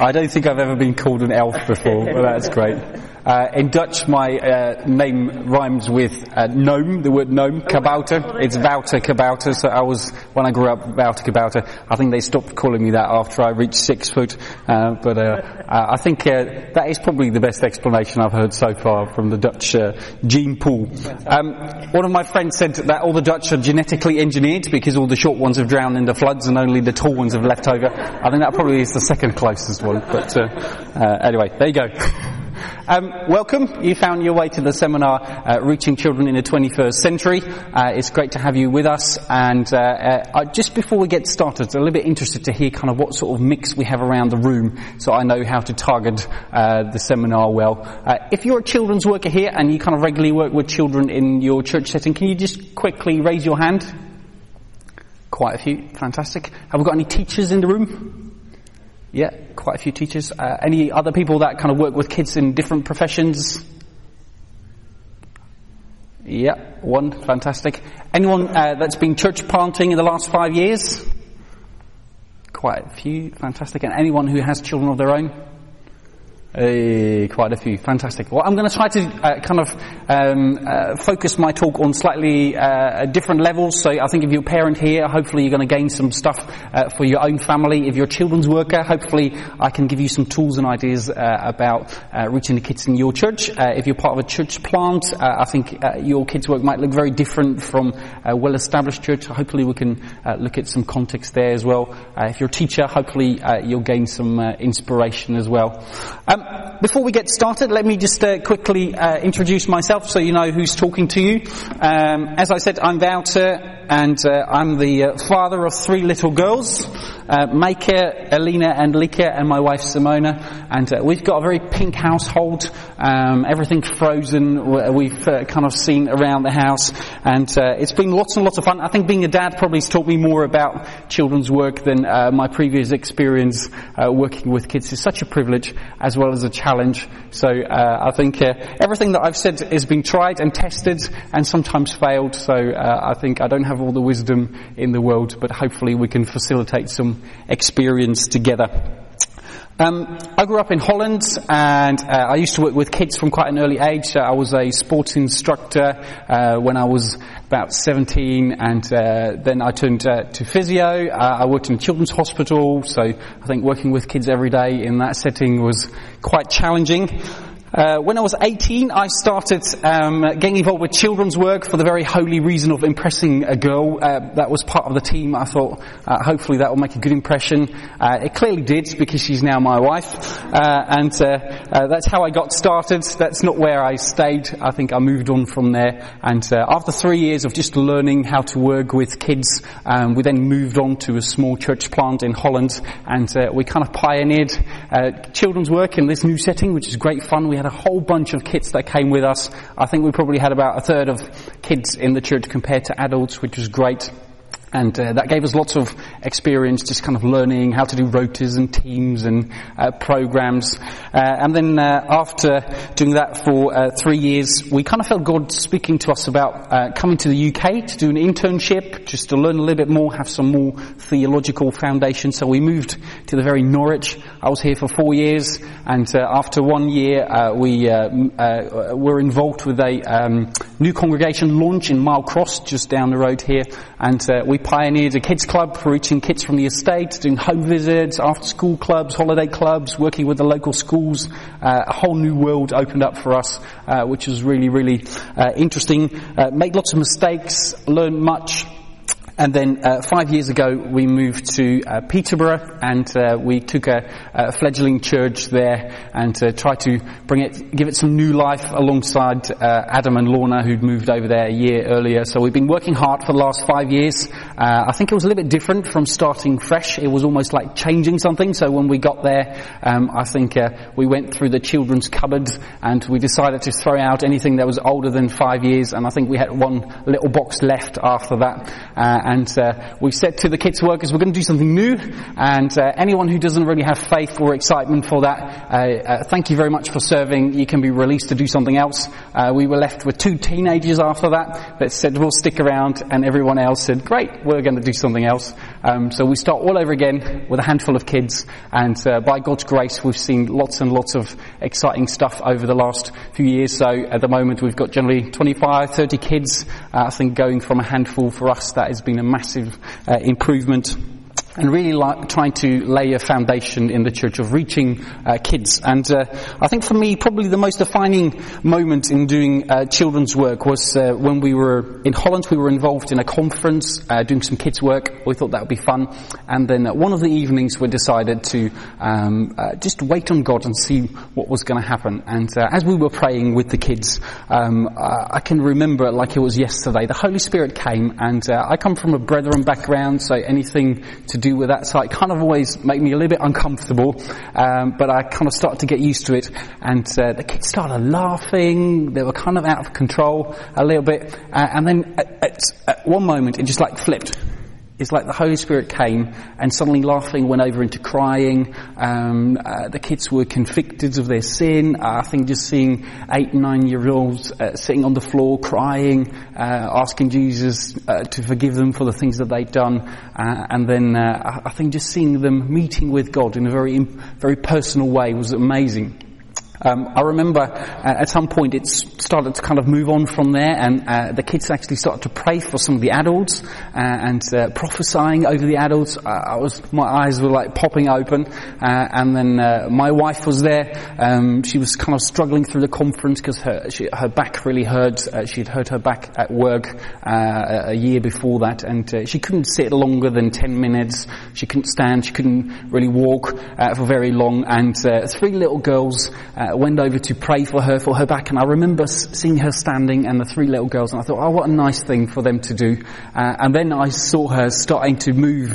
I don't think I've ever been called an elf before, but that's great. Uh, in Dutch, my uh, name rhymes with uh, gnome, the word gnome, kabouter. It's Wouter Kabouter, so I was, when I grew up, Wouter Kabouter. I think they stopped calling me that after I reached six foot, uh, but uh, uh, I think that is probably the best explanation I've heard so far from the Dutch gene pool. Um, one of my friends said that all the Dutch are genetically engineered because all the short ones have drowned in the floods and only the tall ones have left over. I think that probably is the second closest one, but anyway, there you go. Um, welcome. You found your way to the seminar, uh, Reaching Children in the 21st Century. Uh, it's great to have you with us. And uh, uh just before we get started, I'm a little bit interested to hear kind of what sort of mix we have around the room, so I know how to target uh, the seminar well. Uh, if you're a children's worker here and you kind of regularly work with children in your church setting, can you just quickly raise your hand? Quite a few. Fantastic. Have we got any teachers in the room? Yeah, quite a few teachers. Uh, any other people that kind of work with kids in different professions? Yeah, one, fantastic. Anyone uh, that's been church planting in the last five years? Quite a few, fantastic. And anyone who has children of their own? Uh, quite a few, fantastic. Well, I'm going to try to uh, kind of um, uh, focus my talk on slightly uh, different levels. So I think if you're a parent here, hopefully you're going to gain some stuff uh, for your own family. If you're a children's worker, hopefully I can give you some tools and ideas uh, about reaching the kids in your church. if you're part of a church plant, I think your kids' work might look very different from a well-established church. Hopefully we can look at some context there as well. if you're a teacher, hopefully you'll gain some inspiration as well. Um, um, before we get started, let me just uh, quickly uh, introduce myself so you know who's talking to you. Um, as I said, I'm Wouter and uh, I'm the uh, father of three little girls, uh, Maike, Elena and Lika and my wife Simona. And uh, we've got a very pink household, um, everything frozen, we've uh, kind of seen around the house. And uh, it's been lots and lots of fun. I think being a dad probably has taught me more about children's work than my previous experience working with kids. It's such a privilege as well as a challenge. So I think everything that I've said has been tried and tested and sometimes failed. So I think I don't have have all the wisdom in the world, but hopefully we can facilitate some experience together. Um, I grew up in Holland, and uh, I used to work with kids from quite an early age. Uh, I was a sports instructor uh, when I was about 17, and uh, then I turned uh, to physio. Uh, I worked in a children's hospital, so I think working with kids every day in that setting was quite challenging. Uh, when I was 18, I started um, getting involved with children's work for the very holy reason of impressing a girl. Uh, that was part of the team. I thought, uh, hopefully that will make a good impression. Uh, it clearly did because she's now my wife, uh, and uh, that's how I got started. That's not where I stayed. I think I moved on from there. And after three years of just learning how to work with kids, um, we then moved on to a small church plant in Holland, and we kind of pioneered children's work in this new setting, which is great fun. We had a whole bunch of kids that came with us. I think we probably had about a third of kids in the church compared to adults, which was great. And uh, that gave us lots of experience just kind of learning how to do rotas and teams and uh, programs. Uh, and then uh, after doing that for uh, three years, we kind of felt God speaking to us about uh, coming to the UK to do an internship, just to learn a little bit more, have some more theological foundation. So we moved to the very Norwich. I was here for four years, and after one year, we were involved with a um, new congregation launch in Mile Cross, just down the road here, and we we pioneered a kids club for reaching kids from the estate, doing home visits, after school clubs, holiday clubs, working with the local schools. Uh, a whole new world opened up for us, uh, which was really, really uh, interesting. Uh, made lots of mistakes, learned much, and then uh, five years ago, we moved to uh, Peterborough, and uh, we took a, a, fledgling church there and uh, tried to bring it, give it some new life alongside uh, Adam and Lorna, who'd moved over there a year earlier. So we've been working hard for the last five years. Uh, I think it was a little bit different from starting fresh. It was almost like changing something. So when we got there, um, I think we went through the children's cupboards and we decided to throw out anything that was older than five years. And I think we had one little box left after that and uh, we said to the kids workers, we're going to do something new, and uh, anyone who doesn't really have faith or excitement for that, uh, uh thank you very much for serving. You can be released to do something else. Uh, we were left with two teenagers after that that said, we'll stick around, and everyone else said, great, we're going to do something else. Um, so we start all over again with a handful of kids, and uh, by God's grace, we've seen lots and lots of exciting stuff over the last few years. So at the moment, we've got generally 25, 30 kids. Uh, I think going from a handful for us, that has been a massive uh, improvement and really like trying to lay a foundation in the church of reaching uh, kids. And uh, I think for me, probably the most defining moment in doing uh, children's work was uh, when we were in Holland. We were involved in a conference uh, doing some kids' work. We thought that would be fun. And then one of the evenings, we decided to um, uh, just wait on God and see what was going to happen. And as we were praying with the kids, um, I can remember like it was yesterday. The Holy Spirit came, and I come from a brethren background, so anything to do do with that. So it kind of always made me a little bit uncomfortable. Um, but I kind of started to get used to it. And uh, the kids started laughing. They were kind of out of control a little bit. Uh, and then at, at, at one moment, it just like flipped. It's like the Holy Spirit came and suddenly laughing went over into crying. Um, uh, the kids were convicted of their sin. Uh, I think just seeing eight, nine year olds uh, sitting on the floor crying, uh, asking Jesus uh, to forgive them for the things that they'd done. Uh, and then I think just seeing them meeting with God in a very, very personal way was amazing. Um, I remember uh, at some point it started to kind of move on from there, and uh, the kids actually started to pray for some of the adults uh, and uh, prophesying over the adults. I was my eyes were like popping open, uh, and then uh, my wife was there. Um, she was kind of struggling through the conference because her she, her back really hurt. she'd hurt her back at work a year before that, and she couldn't sit longer than ten minutes. She couldn't stand. She couldn't really walk for very long, and three little girls uh, went over to pray for her, for her back, and I remember seeing her standing and the three little girls, and I thought, oh, what a nice thing for them to do. Uh, and then I saw her starting to move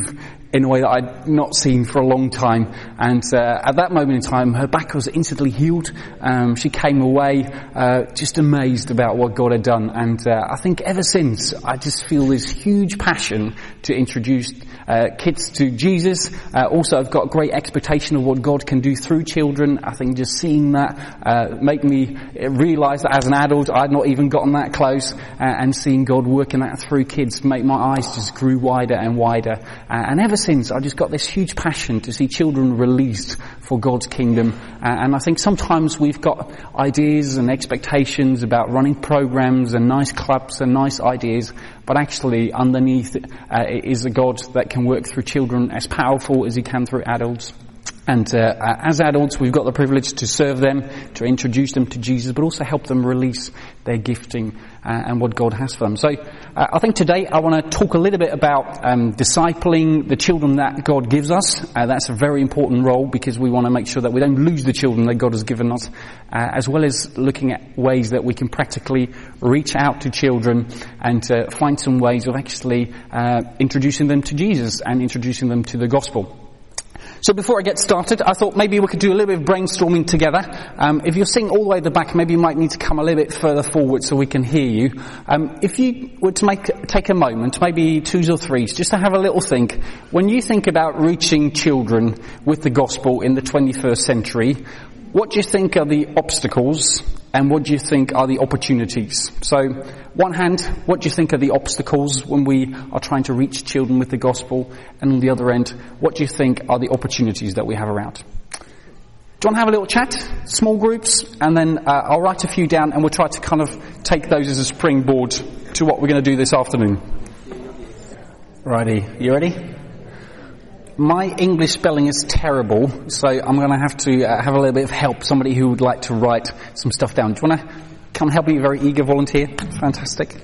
in a way that I'd not seen for a long time. And uh, at that moment in time, her back was instantly healed. Um, she came away uh, just amazed about what God had done. And uh, I think ever since, I just feel this huge passion to introduce uh, kids to Jesus. Uh, also, I've got great expectation of what God can do through children. I think just seeing that uh, make me realize that as an adult, I'd not even gotten that close. and seeing God working that through kids make my eyes just grew wider and wider. and ever since, I just got this huge passion to see children released for God's kingdom. and I think sometimes we've got ideas and expectations about running programs and nice clubs and nice ideas, but actually underneath uh, is a God that can work through children as powerful as he can through adults. And uh, as adults, we've got the privilege to serve them, to introduce them to Jesus, but also help them release their gifting and what God has for them. So uh, I think today I want to talk a little bit about um, discipling the children that God gives us. Uh, that's a very important role because we want to make sure that we don't lose the children that God has given us, uh, as well as looking at ways that we can practically reach out to children and uh, find some ways of actually introducing them to Jesus and introducing them to the gospel. So before I get started, I thought maybe we could do a little bit of brainstorming together. Um, if you're sitting all the way at the back, maybe you might need to come a little bit further forward so we can hear you. Um, if you were to make, take a moment, maybe twos or threes, just to have a little think, when you think about reaching children with the gospel in the 21st century, what do you think are the obstacles and what do you think are the opportunities? So, one hand, what do you think are the obstacles when we are trying to reach children with the gospel? And on the other end, what do you think are the opportunities that we have around? Do you want to have a little chat? Small groups? And then uh, I'll write a few down and we'll try to kind of take those as a springboard to what we're going to do this afternoon. Righty, you ready? My English spelling is terrible, so I'm going to have to uh, have a little bit of help. Somebody who would like to write some stuff down. Do you want to come help me? Very eager volunteer. Fantastic.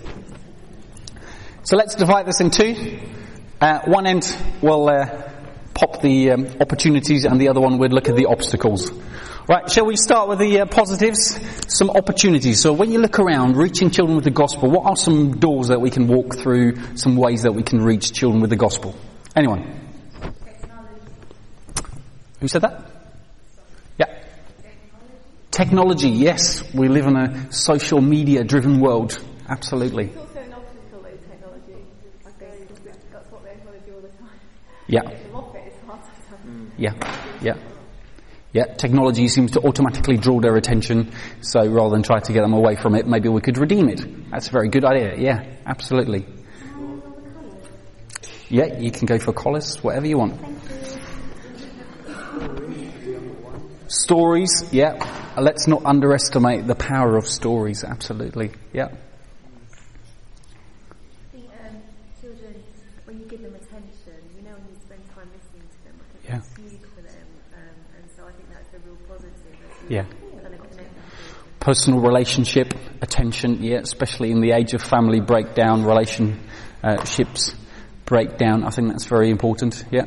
So let's divide this in two. Uh, one end will uh, pop the um, opportunities, and the other one would look at the obstacles. Right, shall we start with the uh, positives? Some opportunities. So when you look around, reaching children with the gospel, what are some doors that we can walk through, some ways that we can reach children with the gospel? Anyone? Who said that? Yeah. Technology, yes. We live in a social media driven world. Absolutely. It's also an obstacle though technology. I think that's what they want to do all the time. Yeah. Mm. Yeah. Yeah. Yeah, technology seems to automatically draw their attention, so rather than try to get them away from it, maybe we could redeem it. That's a very good idea. Yeah, absolutely. Yeah, you can go for Collis, whatever you want. Stories, yeah. Let's not underestimate the power of stories, absolutely. Yeah. The um, children, when you give them attention, you know, when you spend time listening to them, I think Yeah. that's huge for them. Um, and so I think that's a real positive. Yeah. kind of connect with them. Personal relationship, attention, yeah, especially in the age of family breakdown, relationships breakdown. I think that's very important, yeah.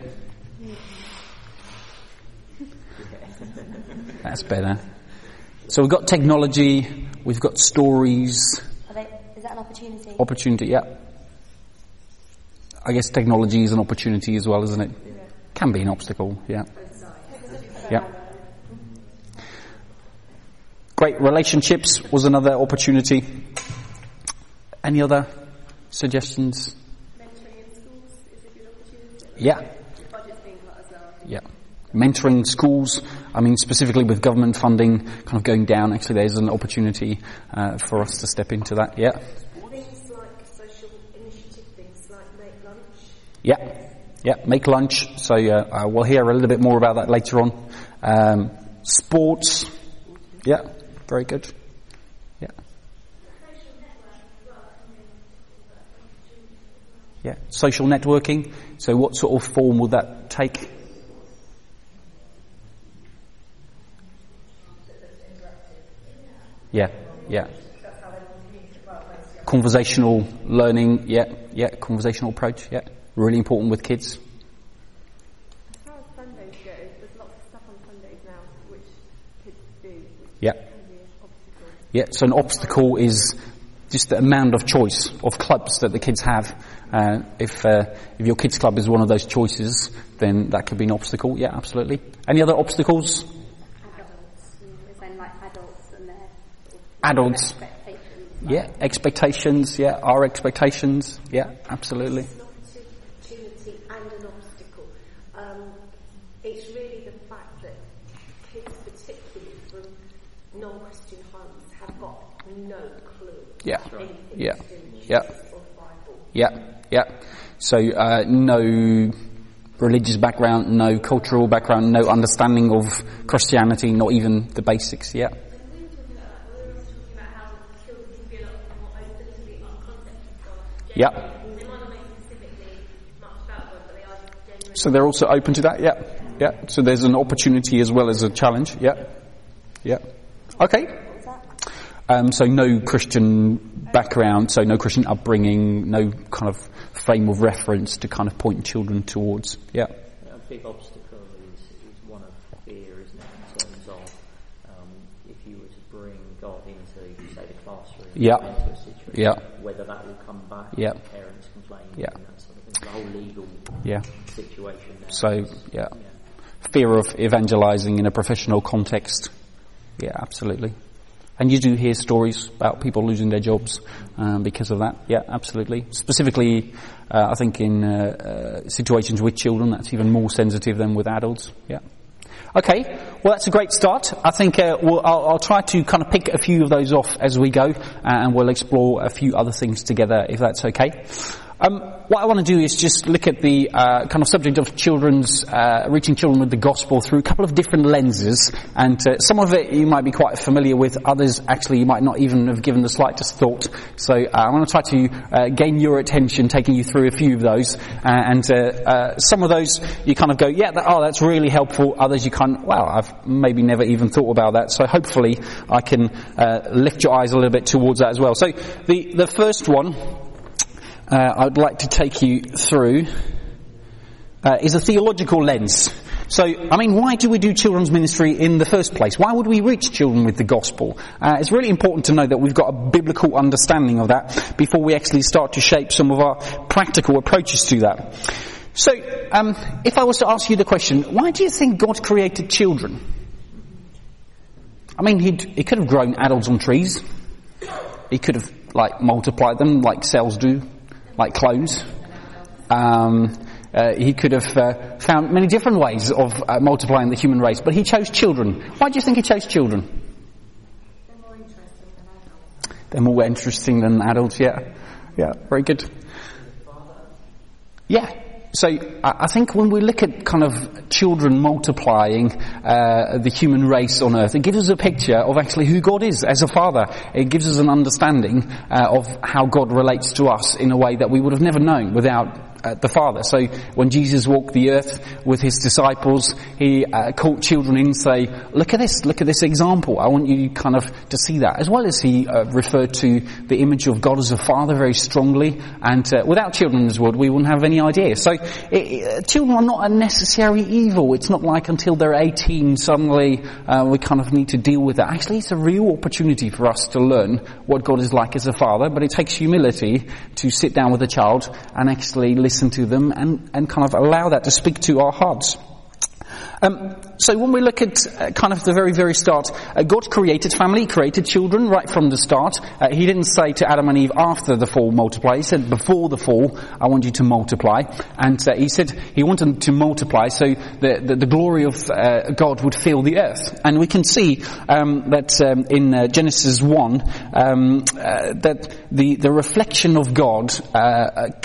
That's better. So we've got technology, we've got stories, Are they, is that an opportunity? opportunity, yeah. I guess technology is an opportunity as well, isn't it? Can be an obstacle, yeah. Yeah. Great relationships was another opportunity. Any other suggestions? Mentoring in schools is a good opportunity. Yeah. Yeah. Mentoring schools, I mean specifically with government funding kind of going down, actually there's an opportunity uh, for us to step into that, yeah. Things like social initiative things like make lunch. Yeah, yeah, make lunch. So uh, uh, we'll hear a little bit more about that later on. Um, sports, yeah, very good. Yeah. Yeah, social networking. So what sort of form would that take? Yeah, yeah. Conversational learning, yeah, yeah, conversational approach, yeah. Really important with kids. As far as Sundays go, there's lots of stuff on Sundays now which kids do, which Yeah. be an obstacle. Yeah, so an obstacle is just the amount of choice of clubs that the kids have. Uh, if uh, if your kids club is one of those choices, then that could be an obstacle. Yeah, absolutely. Any other obstacles? Adults, we're saying like adults and their sort of Adults. expectations. Yeah, expectations. Yeah, our expectations. Yeah, absolutely. It's an opportunity and an obstacle. Um, it's really the fact that kids, particularly from non-Christian homes, have got no clue Yeah, yeah, yeah. Yeah, yeah. So uh, no religious background, no cultural background, no understanding of Christianity, not even the basics. Yeah. Yeah. So they're also open to that, yeah. Yeah. So there's an opportunity as well as a challenge, yeah. Yeah. Okay. Um, so no Christian background, so no Christian upbringing, no kind of frame of reference to kind of point children towards, yeah. A big obstacle is, is one of fear, isn't it, in terms of um, if you were to bring God into, say, the classroom, Yeah. into a situation, Yeah. whether that will Yeah. parents complaining, Yeah. and that sort of thing. The whole legal Yeah. situation now. So, is- yeah. Fear of evangelizing in a professional context. Yeah, absolutely. And you do hear stories about people losing their jobs um, because of that. Yeah, absolutely. Specifically, uh, I think in uh, uh, situations with children, that's even more sensitive than with adults. Yeah. Okay, well that's a great start. I think uh, we'll, I'll, I'll try to kind of pick a few of those off as we go, uh, and we'll explore a few other things together if that's okay. Um, what I want to do is just look at the uh, kind of subject of children's uh, reaching children with the gospel through a couple of different lenses, and uh, some of it you might be quite familiar with. Others, actually, you might not even have given the slightest thought. So I'm going to try to uh, gain your attention, taking you through a few of those, uh, and uh, some of those you kind of go, yeah, that, oh, that's really helpful. Others you kind, of, wow, I've maybe never even thought about that. So hopefully I can lift your eyes a little bit towards that as well. So the the first one uh, I'd like to take you through uh, is a theological lens. So, I mean, why do we do children's ministry in the first place? Why would we reach children with the gospel? Uh, it's really important to know that we've got a biblical understanding of that before we actually start to shape some of our practical approaches to that. So, um, if I was to ask you the question, why do you think God created children? I mean, he could have grown adults on trees. He could have, like, multiplied them like cells do, like clones. Um, uh, he could have uh, found many different ways of uh, multiplying the human race, but he chose children. Why do you think he chose children? They're more interesting than adults, yeah. Yeah, very good. Yeah, So I think when we look at kind of children multiplying uh, the human race on earth, it gives us a picture of actually who God is as a father. It gives us an understanding uh, of how God relates to us in a way that we would have never known without uh, the Father. So when Jesus walked the earth with his disciples, he uh, called children in and say, look at this, look at this example. I want you kind of to see that. As well as he uh, referred to the image of God as a father very strongly. And uh, without children in this world, we wouldn't have any idea. So it, it, children are not a necessary evil. It's not like until they're 18 suddenly uh, we kind of need to deal with that. Actually, it's a real opportunity for us to learn what God is like as a father, but it takes humility to sit down with a child and actually listen to them and, and kind of allow that to speak to our hearts. Um, so when we look at uh, kind of the very, very start, uh, God created family, created children right from the start. Uh, he didn't say to Adam and Eve after the fall multiply. He said before the fall, I want you to multiply. And uh, he said he wanted to multiply so the, the, the glory of uh, God would fill the earth. And we can see um, that um, in uh, Genesis 1 um, that the, the reflection of God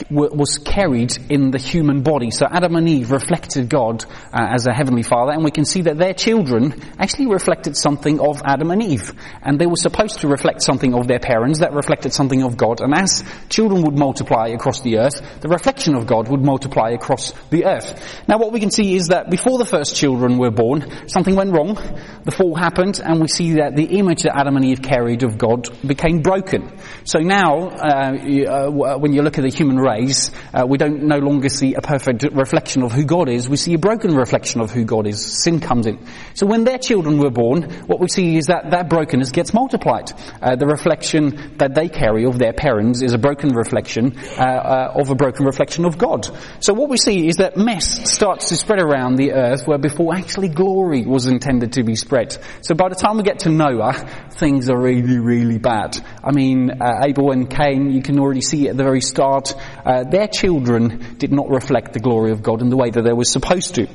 was carried in the human body. So Adam and Eve reflected God as a heavenly Father, and we can see that their children actually reflected something of Adam and Eve. And they were supposed to reflect something of their parents that reflected something of God. And as children would multiply across the earth, the reflection of God would multiply across the earth. Now what we can see is that before the first children were born, something went wrong. The fall happened, and we see that the image that Adam and Eve carried of God became broken. So now, uh, uh, when you look at the human race, uh, we don't no longer see a perfect reflection of who God is. We see a broken reflection of who God is. Sin comes in. So when their children were born, what we see is that that brokenness gets multiplied. Uh, the reflection that they carry of their parents is a broken reflection uh, uh, of a broken reflection of God. So what we see is that mess starts to spread around the earth where before actually glory was intended to be spread. So by the time we get to Noah, things are really, really bad. I mean, Abel and Cain, you can already see at the very start, uh, their children did not reflect the glory of God in the way that they were supposed to.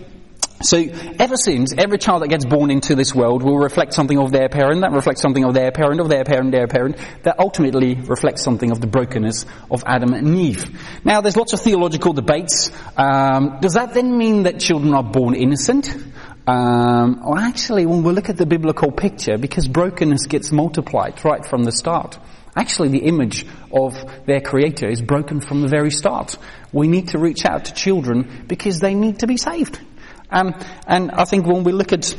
So, ever since, every child that gets born into this world will reflect something of their parent, that reflects something of their parent, of their parent, their parent, that ultimately reflects something of the brokenness of Adam and Eve. Now, there's lots of theological debates. Um, does that then mean that children are born innocent? Um, well, actually, when we look at the biblical picture, because brokenness gets multiplied right from the start, Actually, the image of their creator is broken from the very start. We need to reach out to children because they need to be saved. Um, and I think when we look at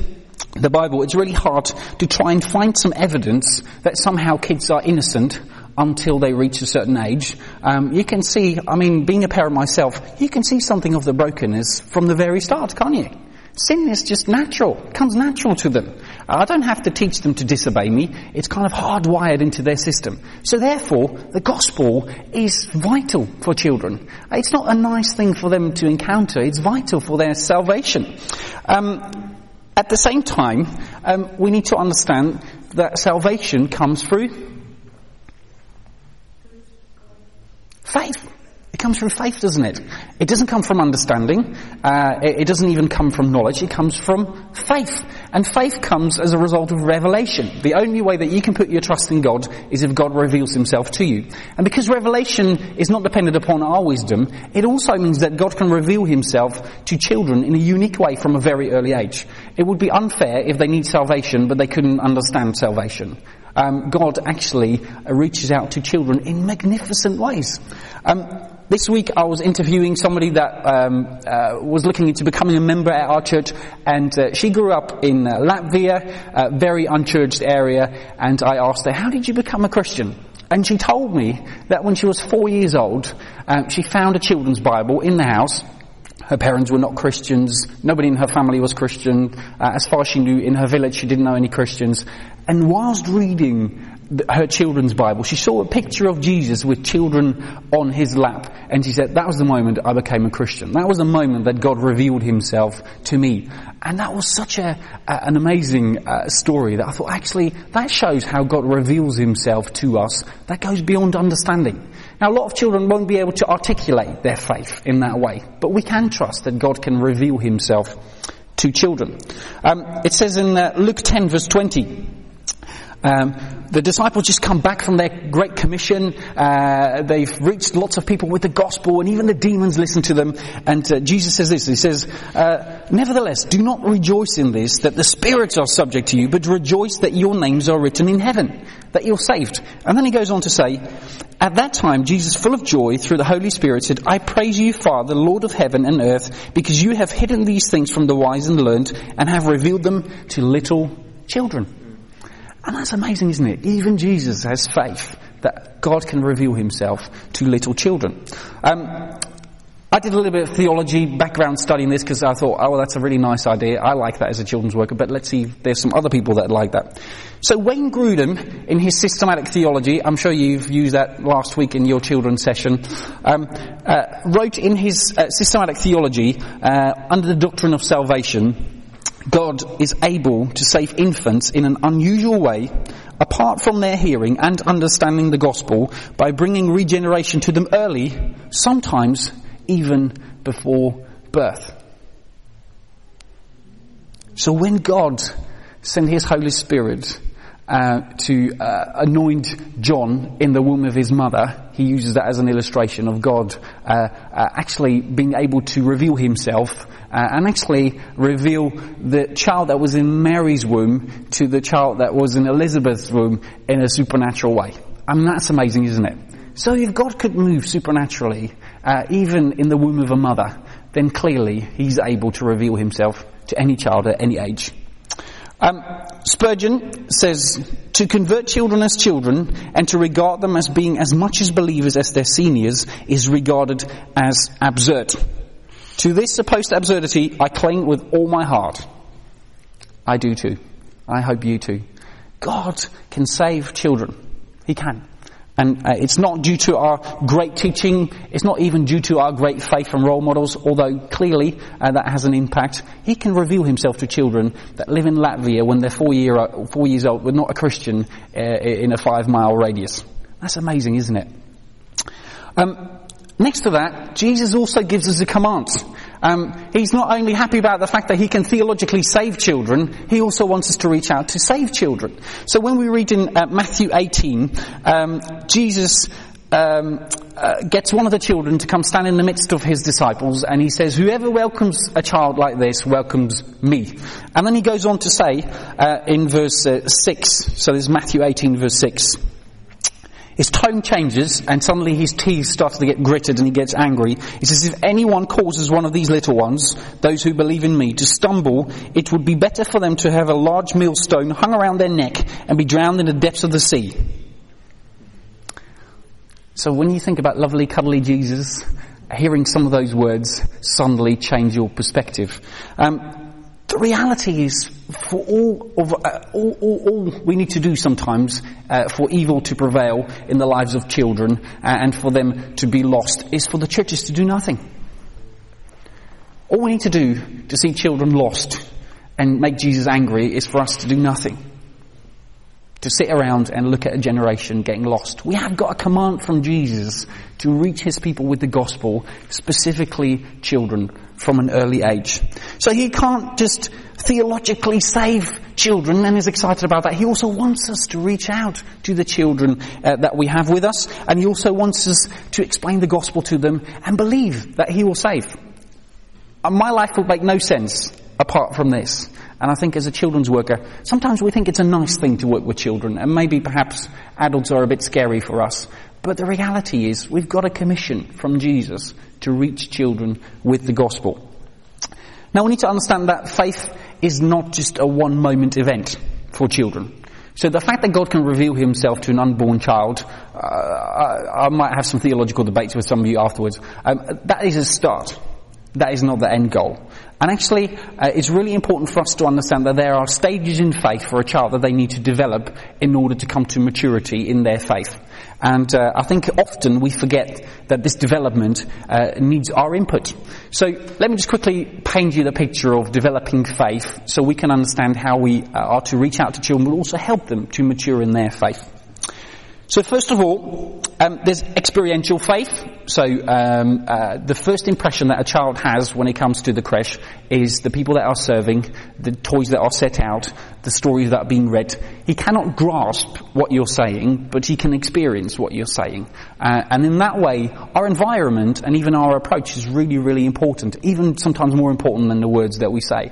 the Bible, it's really hard to try and find some evidence that somehow kids are innocent until they reach a certain age. Um, you can see, I mean, being a parent myself, you can see something of the brokenness from the very start, can't you? Sin is just natural. It comes natural to them. I don't have to teach them to disobey me. It's kind of hardwired into their system. So therefore, the gospel is vital for children. It's not a nice thing for them to encounter. It's vital for their salvation. Um, at the same time, um, we need to understand that salvation comes through faith. Comes from faith, doesn't it? It doesn't come from understanding. Uh, it, it, doesn't even come from knowledge. It comes from faith. And faith comes as a result of revelation. The only way that you can put your trust in God is if God reveals himself to you. And because revelation is not dependent upon our wisdom, it also means that God can reveal himself to children in a unique way from a very early age. It would be unfair if they need salvation but they couldn't understand salvation. Um, God actually reaches out to children in magnificent ways. Um, this week I was interviewing somebody that um, uh, was looking into becoming a member at our church, and uh, she grew up in uh, Latvia, a very unchurched area, and I asked her, "How did you become a Christian?" And she told me that when she was four years old, um, she found a children's Bible in the house. Her parents were not Christians. Nobody in her family was Christian. Uh, as far as she knew, in her village, she didn't know any Christians. And whilst reading her children's Bible, she saw a picture of Jesus with children on his lap, and she said, that was the moment I became a Christian. That was the moment that God revealed himself to me. And that was such a, an amazing uh, story that I thought, actually, that shows how God reveals himself to us. That goes beyond understanding. Now, a lot of children won't be able to articulate their faith in that way, but we can trust that God can reveal himself to children. Um, it says in uh, Luke 10 verse 20, um, the disciples just come back from their great commission. Uh, they've reached lots of people with the gospel, and even the demons listen to them. And uh, Jesus says this: He says, uh, "Nevertheless, do not rejoice in this that the spirits are subject to you, but rejoice that your names are written in heaven, that you're saved." And then he goes on to say, "At that time, Jesus, full of joy through the Holy Spirit, said, I praise you, Father, Lord of heaven and earth, because you have hidden these things from the wise and learned, and have revealed them to little children." And that's amazing, isn't it? Even Jesus has faith that God can reveal himself to little children. Um, I did a little bit of theology background studying this because I thought, oh, that's a really nice idea. I like that as a children's worker, but let's see if there's some other people that like that. So Wayne Grudem, in his systematic theology, I'm sure you've used that last week in your children's session, um, uh, wrote in his uh, systematic theology, uh, under the doctrine of salvation, God is able to save infants in an unusual way, apart from their hearing and understanding the gospel, by bringing regeneration to them early, sometimes even before birth. So when God sent His Holy Spirit uh, to uh, anoint John in the womb of his mother, he uses that as an illustration of God uh, uh actually being able to reveal himself uh, and actually reveal the child that was in Mary's womb to the child that was in Elizabeth's womb in a supernatural way. I mean, that's amazing, isn't it? So if God could move supernaturally, even in the womb of a mother, then clearly He's able to reveal Himself to any child at any age. Um, Spurgeon says, to convert children as children and to regard them as being as much as believers as their seniors is regarded as absurd. To this supposed absurdity, I cling with all my heart. I do too. I hope you too. God can save children. He can. And uh, it's not due to our great teaching. It's not even due to our great faith and role models, although clearly uh, that has an impact. He can reveal himself to children that live in Latvia when they're four, year, four years old, but not a Christian uh, in a five mile radius. That's amazing, isn't it? Um, Next to that, Jesus also gives us a command. Um, he's not only happy about the fact that he can theologically save children, he also wants us to reach out to save children. So when we read in uh, Matthew 18, um, Jesus um, uh, gets one of the children to come stand in the midst of his disciples, and he says, "Whoever welcomes a child like this welcomes me." And then he goes on to say uh, in verse uh, six. So there's Matthew 18, verse six. His tone changes and suddenly his teeth start to get gritted and he gets angry. He says, if anyone causes one of these little ones, those who believe in me, to stumble, it would be better for them to have a large millstone hung around their neck and be drowned in the depths of the sea. So when you think about lovely, cuddly Jesus, hearing some of those words suddenly change your perspective. Um, the reality is, for all of uh, all, all, all, we need to do sometimes uh, for evil to prevail in the lives of children uh, and for them to be lost is for the churches to do nothing. All we need to do to see children lost and make Jesus angry is for us to do nothing to sit around and look at a generation getting lost. We have got a command from Jesus to reach his people with the gospel, specifically children from an early age. So he can't just theologically save children and is excited about that. He also wants us to reach out to the children uh, that we have with us and he also wants us to explain the gospel to them and believe that he will save. And my life would make no sense apart from this. And I think as a children's worker, sometimes we think it's a nice thing to work with children, and maybe perhaps adults are a bit scary for us. But the reality is, we've got a commission from Jesus to reach children with the gospel. Now we need to understand that faith is not just a one moment event for children. So the fact that God can reveal himself to an unborn child, uh, I, I, might have some theological debates with some of you afterwards, um, that is a start. That is not the end goal. And actually, uh, it's really important for us to understand that there are stages in faith for a child that they need to develop in order to come to maturity in their faith. And uh, I think often we forget that this development uh, needs our input. So let me just quickly paint you the picture of developing faith so we can understand how we are to reach out to children but also help them to mature in their faith. So first of all, um, there's experiential faith. So um, uh, the first impression that a child has when it comes to the creche is the people that are serving, the toys that are set out, the stories that are being read. He cannot grasp what you're saying, but he can experience what you're saying. Uh, and in that way, our environment and even our approach is really, really important, even sometimes more important than the words that we say.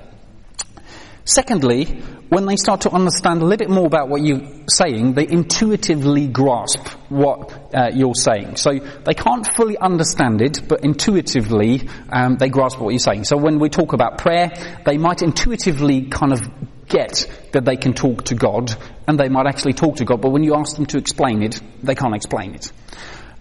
Secondly, when they start to understand a little bit more about what you're saying, they intuitively grasp what uh, you're saying. So they can't fully understand it, but intuitively um, they grasp what you're saying. So when we talk about prayer, they might intuitively kind of get that they can talk to God, and they might actually talk to God, but when you ask them to explain it, they can't explain it.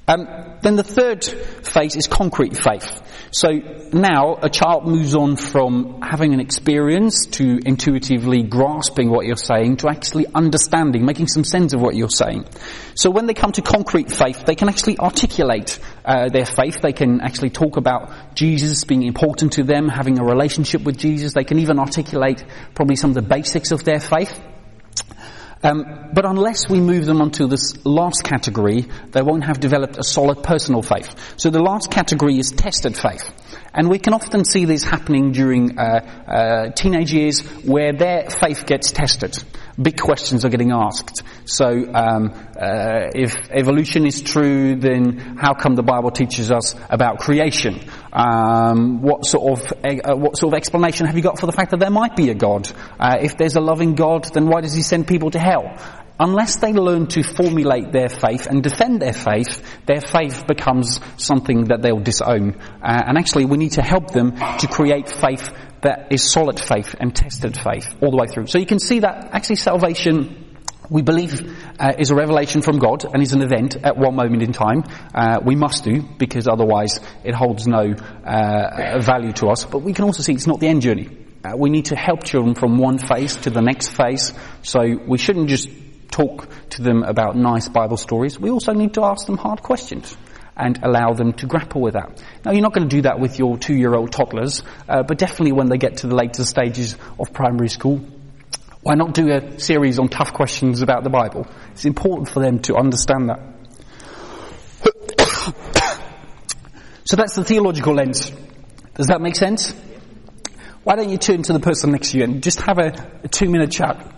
Um, then the third phase is concrete faith. So now a child moves on from having an experience to intuitively grasping what you're saying to actually understanding, making some sense of what you're saying. So when they come to concrete faith, they can actually articulate uh, their faith. They can actually talk about Jesus being important to them, having a relationship with Jesus. They can even articulate probably some of the basics of their faith. Um, but unless we move them onto this last category, they won't have developed a solid personal faith. So the last category is tested faith. And we can often see this happening during uh, uh, teenage years where their faith gets tested. Big questions are getting asked. So, um, uh, if evolution is true, then how come the Bible teaches us about creation? Um, what sort of uh, what sort of explanation have you got for the fact that there might be a God? Uh, if there's a loving God, then why does He send people to hell? unless they learn to formulate their faith and defend their faith, their faith becomes something that they'll disown. Uh, and actually, we need to help them to create faith that is solid faith and tested faith all the way through. So you can see that actually salvation we believe uh, is a revelation from God and is an event at one moment in time. Uh, we must do because otherwise it holds no uh, value to us. But we can also see it's not the end journey. Uh, we need to help children from one phase to the next phase. So we shouldn't just talk to them about nice Bible stories, we also need to ask them hard questions and allow them to grapple with that. Now, you're not going to do that with your two-year-old toddlers, uh, but definitely when they get to the later stages of primary school, why not do a series on tough questions about the Bible? It's important for them to understand that. so that's the theological lens. Does that make sense? Why don't you turn to the person next to you and just have a, a two-minute chat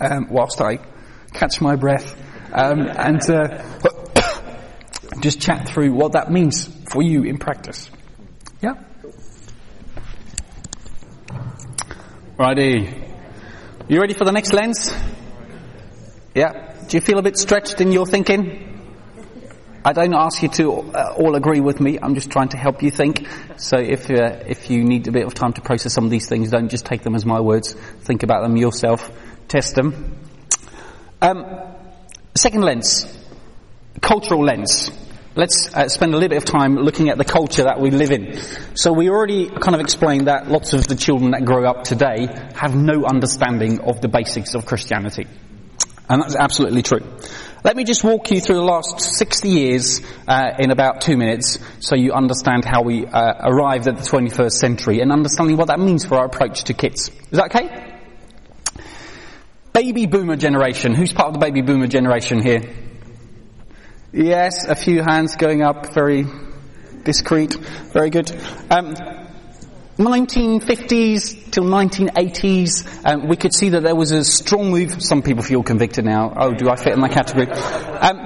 um, whilst I catch my breath, um, and uh, just chat through what that means for you in practice. Yeah? Righty. You ready for the next lens? Yeah? Do you feel a bit stretched in your thinking? I don't ask you to uh, all agree with me. I'm just trying to help you think. So if uh, if you need a bit of time to process some of these things, don't just take them as my words. Think about them yourself. Test them. Um, second lens, cultural lens. Let's uh, spend a little bit of time looking at the culture that we live in. So we already kind of explained that lots of the children that grow up today have no understanding of the basics of Christianity. And that's absolutely true. Let me just walk you through the last 60 years uh, in about two minutes so you understand how we uh, arrived at the 21st century and understanding what that means for our approach to kids. Is that okay? Baby boomer generation. Who's part of the baby boomer generation here? Yes, a few hands going up, very discreet, very good. Um, 1950s till 1980s, um, we could see that there was a strong move. Some people feel convicted now. Oh, do I fit in that category? Um,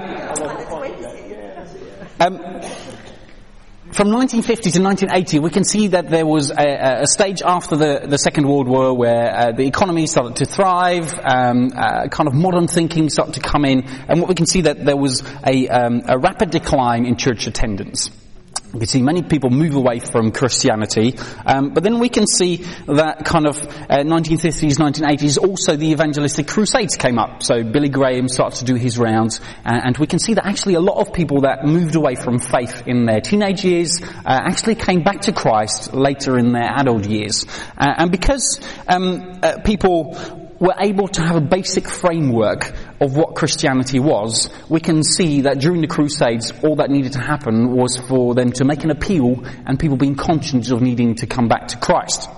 um, from 1950 to 1980, we can see that there was a, a stage after the, the, Second World War where uh, the economy started to thrive, um, uh, kind of modern thinking started to come in, and what we can see that there was a, um, a rapid decline in church attendance. We see many people move away from Christianity, um, but then we can see that kind of uh, 1950s, 1980s, also the evangelistic crusades came up. So Billy Graham started to do his rounds, uh, and we can see that actually a lot of people that moved away from faith in their teenage years uh, actually came back to Christ later in their adult years. Uh, and because um, uh, people were able to have a basic framework of what Christianity was, we can see that during the Crusades, all that needed to happen was for them to make an appeal and people being conscious of needing to come back to Christ.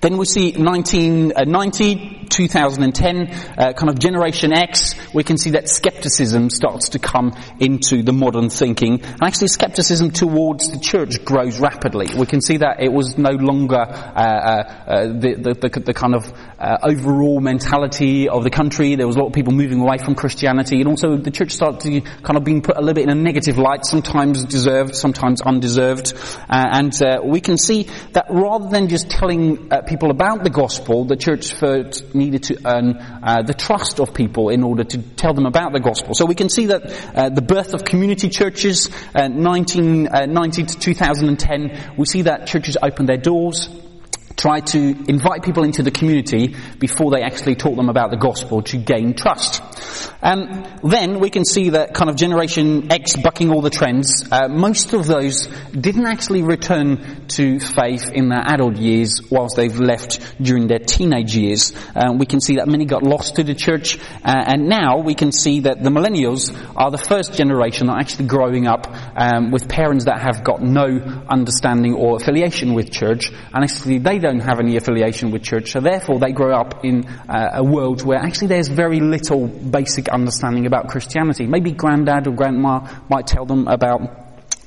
Then we see 1990, 2010, uh, kind of Generation X, we can see that skepticism starts to come into the modern thinking. And actually skepticism towards the church grows rapidly. We can see that it was no longer uh, uh, uh the, the, the, the, kind of uh, overall mentality of the country. There was a lot of people moving away from Christianity. And also the church started to kind of being put a little bit in a negative light, sometimes deserved, sometimes undeserved. Uh, and we can see that rather than just telling people about the gospel, the church first needed to earn uh, the trust of people in order to tell them about the gospel. So we can see that uh, the birth of community churches, uh, 1990 uh, to 2010, we see that churches opened their doors, try to invite people into the community before they actually talk them about the gospel to gain trust. And then we can see that kind of Generation X bucking all the trends. Uh, most of those didn't actually return to faith in their adult years whilst they've left during their teenage years. Uh, we can see that many got lost to the church, uh, and now we can see that the millennials are the first generation that are actually growing up um, with parents that have got no understanding or affiliation with church, and actually they don't have any affiliation with church, so therefore they grow up in uh, a world where actually there's very little basic understanding about Christianity. Maybe granddad or grandma might tell them about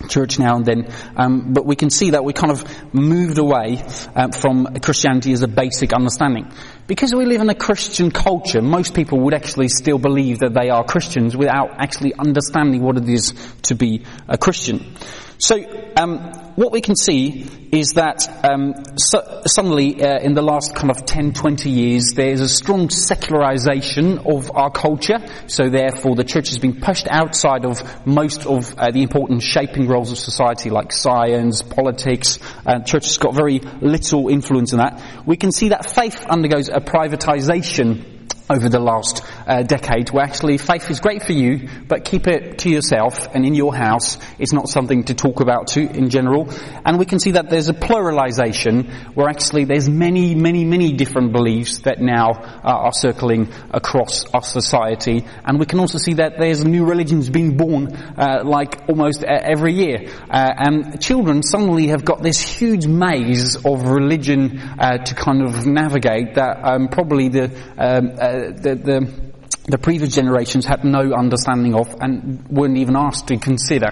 church now and then, um, but we can see that we kind of moved away uh, from Christianity as a basic understanding. Because we live in a Christian culture, most people would actually still believe that they are Christians without actually understanding what it is to be a Christian. So um, what we can see is that um, so suddenly uh, in the last kind of 10, 20 years, there's a strong secularization of our culture. So therefore, the church has been pushed outside of most of uh, the important shaping roles of society, like science, politics. Uh, church has got very little influence in that. We can see that faith undergoes a privatization over the last uh, decade where actually faith is great for you, but keep it to yourself and in your house. It's not something to talk about to in general. And we can see that there's a pluralization where actually there's many, many, many different beliefs that now uh, are circling across our society. And we can also see that there's new religions being born uh, like almost every year. Uh, and children suddenly have got this huge maze of religion uh, to kind of navigate that um, probably the um, the, the, the previous generations had no understanding of and weren't even asked to consider.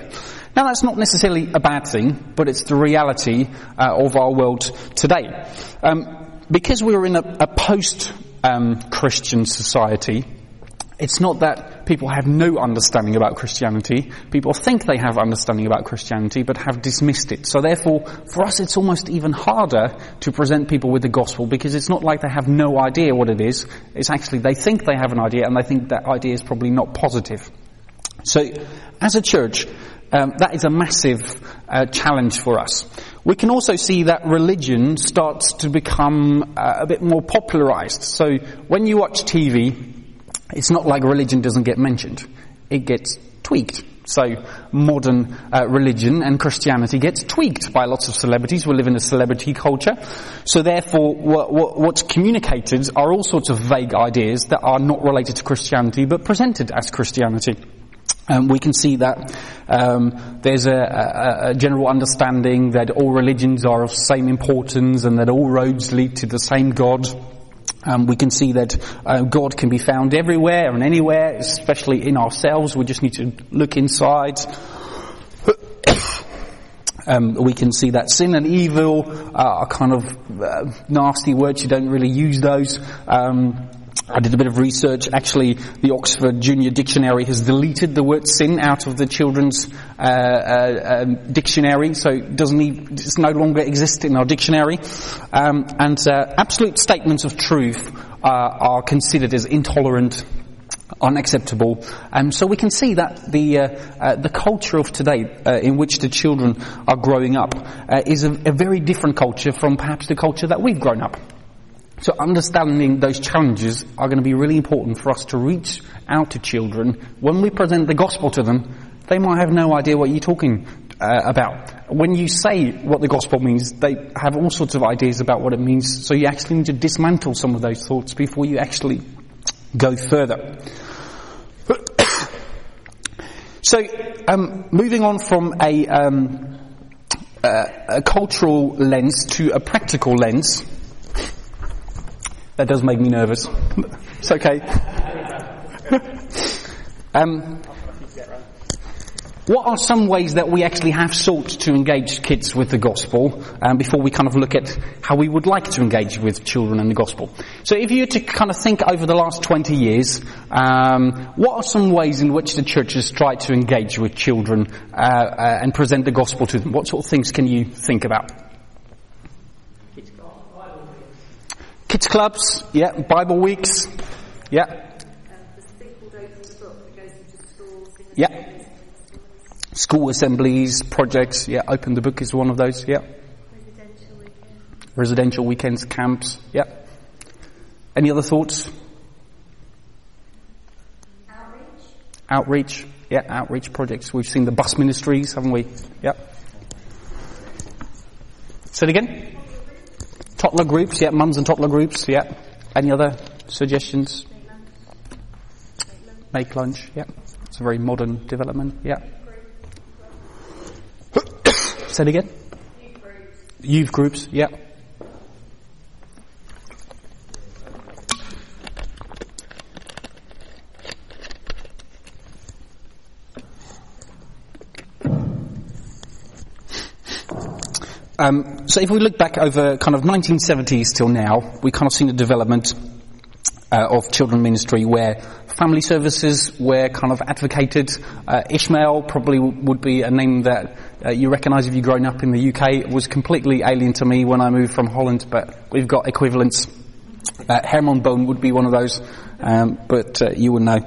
Now that's not necessarily a bad thing, but it's the reality uh, of our world today. Um, because we're in a, a post-Christian um, society, it's not that people have no understanding about Christianity. People think they have understanding about Christianity, but have dismissed it. So therefore, for us, it's almost even harder to present people with the gospel because it's not like they have no idea what it is. It's actually they think they have an idea and they think that idea is probably not positive. So, as a church, um, that is a massive uh, challenge for us. We can also see that religion starts to become uh, a bit more popularized. So, when you watch TV, it's not like religion doesn't get mentioned. It gets tweaked. So modern uh, religion and Christianity gets tweaked by lots of celebrities. We live in a celebrity culture. So therefore, what, what, what's communicated are all sorts of vague ideas that are not related to Christianity, but presented as Christianity. Um, we can see that um, there's a, a, a, general understanding that all religions are of same importance and that all roads lead to the same God. Um, we can see that uh, God can be found everywhere and anywhere, especially in ourselves. We just need to look inside. Um, we can see that sin and evil are kind of uh, nasty words. You don't really use those. Um, I did a bit of research. Actually, the Oxford Junior Dictionary has deleted the word sin out of the children's uh, uh, um, dictionary, so it doesn't even, it's no longer exist in our dictionary. Um, and uh, absolute statements of truth uh, are considered as intolerant unacceptable. Um, so we can see that the uh, uh, the culture of today, uh, in which the children are growing up, uh, is a, a, very different culture from perhaps the culture that we've grown up. So understanding those challenges are going to be really important for us to reach out to children. When we present the gospel to them, they might have no idea what you're talking uh, about. When you say what the gospel means, they have all sorts of ideas about what it means. So you actually need to dismantle some of those thoughts before you actually go further. so, um, moving on from a, um, uh, a cultural lens to a practical lens, That does make me nervous. it's okay. um, what are some ways that we actually have sought to engage kids with the gospel um, before we kind of look at how we would like to engage with children and the gospel? So if you were to kind of think over the last 20 years, um, what are some ways in which the church has tried to engage with children uh, uh, and present the gospel to them? What sort of things can you think about? Kids clubs, yeah. Bible weeks, yeah. Yeah. School assemblies, projects, yeah. Open the book is one of those, yeah. Residential weekend. Residential weekends, camps, yeah. Any other thoughts? Outreach. Outreach, yeah, outreach projects. We've seen the bus ministries, haven't we? Yeah. Say it again. Toddler groups, yeah, mums and toddler groups, yeah. Any other suggestions? Make lunch, yeah. It's a very modern development, yeah. Say it again. Youth groups, yeah. Um, so if we look back over kind of 1970s till now, we kind of seen the development uh, of children ministry where family services were kind of advocated. Uh, Ishmael probably w- would be a name that uh, you recognise if you've grown up in the UK. It was completely alien to me when I moved from Holland, but we've got equivalents. Uh, Herman Bone would be one of those, um, but uh, you would know.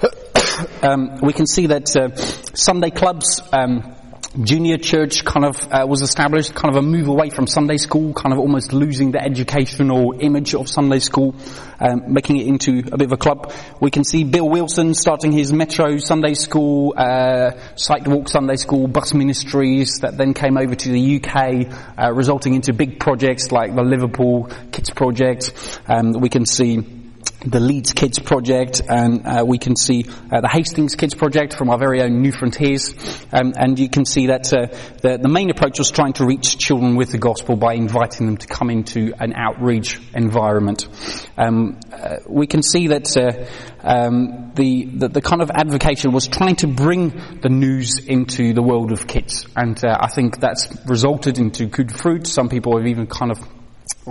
um, we can see that uh, Sunday clubs, um, junior church kind of uh, was established, kind of a move away from Sunday school, kind of almost losing the educational image of Sunday school, um, making it into a bit of a club. We can see Bill Wilson starting his Metro Sunday School, uh, Sidewalk Sunday School, bus ministries that then came over to the UK, uh, resulting into big projects like the Liverpool Kids Project. Um, we can see the Leeds Kids Project, and uh, we can see uh, the Hastings Kids Project from our very own Newfrontiers, um, and you can see that uh, the, the main approach was trying to reach children with the gospel by inviting them to come into an outreach environment. Um, uh, we can see that uh, um, the, the the kind of advocation was trying to bring the news into the world of kids, and uh, I think that's resulted into good fruit. Some people have even kind of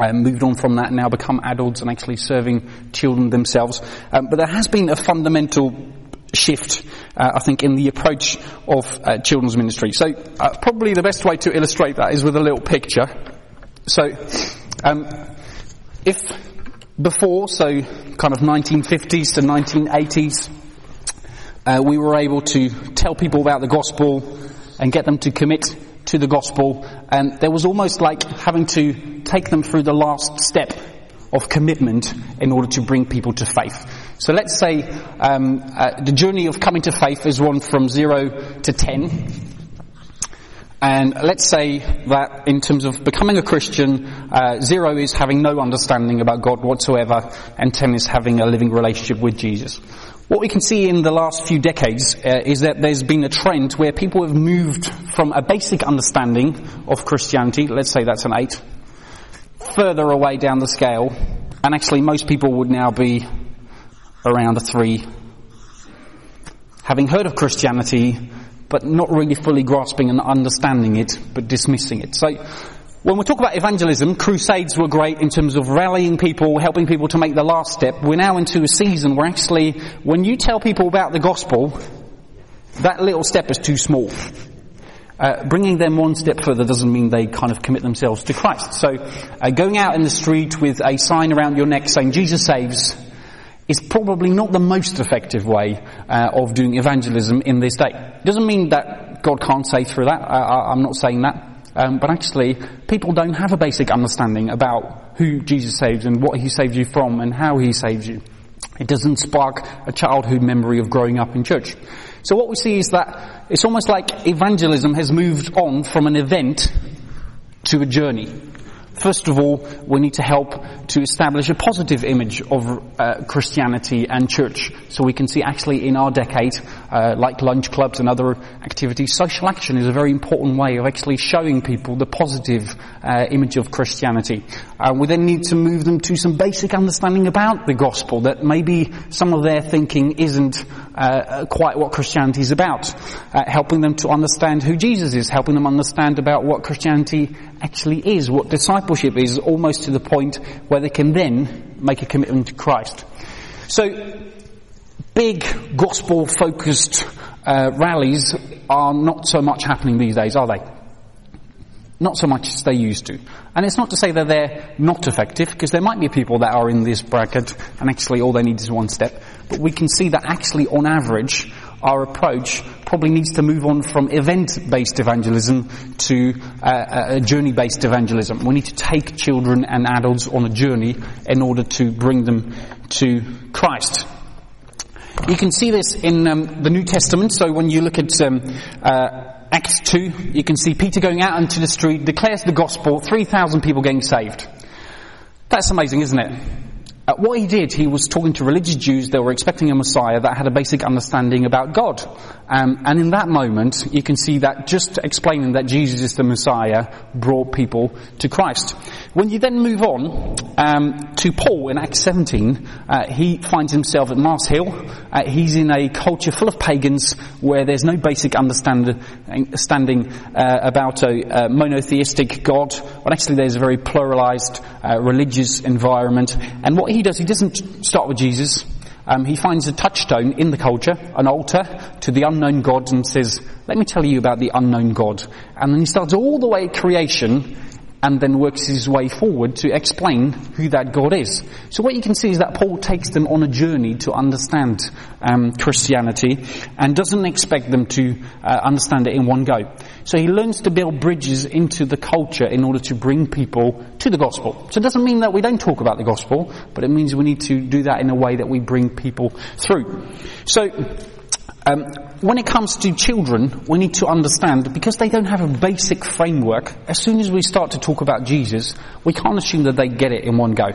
uh, moved on from that and now become adults and actually serving children themselves. Um, but there has been a fundamental shift, uh, I think, in the approach of uh, children's ministry. So uh, probably the best way to illustrate that is with a little picture. So um, if before, so kind of 1950s to 1980s, uh, we were able to tell people about the gospel and get them to commit to the gospel, and there was almost like having to take them through the last step of commitment in order to bring people to faith. So let's say um, uh, the journey of coming to faith is one from zero to ten. And let's say that in terms of becoming a Christian, uh, zero is having no understanding about God whatsoever, and ten is having a living relationship with Jesus. What we can see in the last few decades uh, is that there's been a trend where people have moved from a basic understanding of Christianity, let's say that's an eight, further away down the scale, and actually most people would now be around a three, having heard of Christianity, but not really fully grasping and understanding it, but dismissing it. So, when we talk about evangelism, crusades were great in terms of rallying people, helping people to make the last step. We're now into a season where actually, when you tell people about the gospel, that little step is too small. Uh, bringing them one step further doesn't mean they kind of commit themselves to Christ. So, uh, going out in the street with a sign around your neck saying Jesus saves is probably not the most effective way uh, of doing evangelism in this day. Doesn't mean that God can't save through that. I, I'm not saying that. Um, but actually, people don't have a basic understanding about who Jesus saves and what he saves you from and how he saves you. It doesn't spark a childhood memory of growing up in church. So what we see is that it's almost like evangelism has moved on from an event to a journey. First of all, we need to help to establish a positive image of uh, Christianity and church so we can see actually in our decade, uh, like lunch clubs and other activities, social action is a very important way of actually showing people the positive uh, image of Christianity. Uh, we then need to move them to some basic understanding about the gospel that maybe some of their thinking isn't uh, quite what Christianity is about. Uh, helping them to understand who Jesus is, helping them understand about what Christianity actually is, what discipleship is, almost to the point where they can then make a commitment to Christ. So, big gospel focused uh, rallies are not so much happening these days, are they? Not so much as they used to. And it's not to say that they're not effective, because there might be people that are in this bracket and actually all they need is one step. But we can see that actually on average, our approach probably needs to move on from event-based evangelism to uh, a journey-based evangelism. We need to take children and adults on a journey in order to bring them to Christ. You can see this in um, the New Testament. So when you look at um, uh, Acts 2, you can see Peter going out into the street, declares the gospel, 3,000 people getting saved. That's amazing, isn't it? Uh, what he did, he was talking to religious Jews that were expecting a Messiah that had a basic understanding about God. Um, and in that moment, you can see that just explaining that Jesus is the Messiah brought people to Christ. When you then move on um, to Paul in Acts 17, uh, he finds himself at Mars Hill. Uh, he's in a culture full of pagans where there's no basic understanding uh, about a, monotheistic God. Well, actually, there's a very pluralized uh, religious environment. And what he does, he doesn't start with Jesus. Um, he finds a touchstone in the culture, an altar to the unknown God, and says, "Let me tell you about the unknown God." And then he starts all the way at creation and then works his way forward to explain who that God is. So what you can see is that Paul takes them on a journey to understand um, Christianity and doesn't expect them to uh, understand it in one go. So he learns to build bridges into the culture in order to bring people to the gospel. So it doesn't mean that we don't talk about the gospel, but it means we need to do that in a way that we bring people through. So um, when it comes to children, we need to understand because they don't have a basic framework. As soon as we start to talk about Jesus, we can't assume that they get it in one go.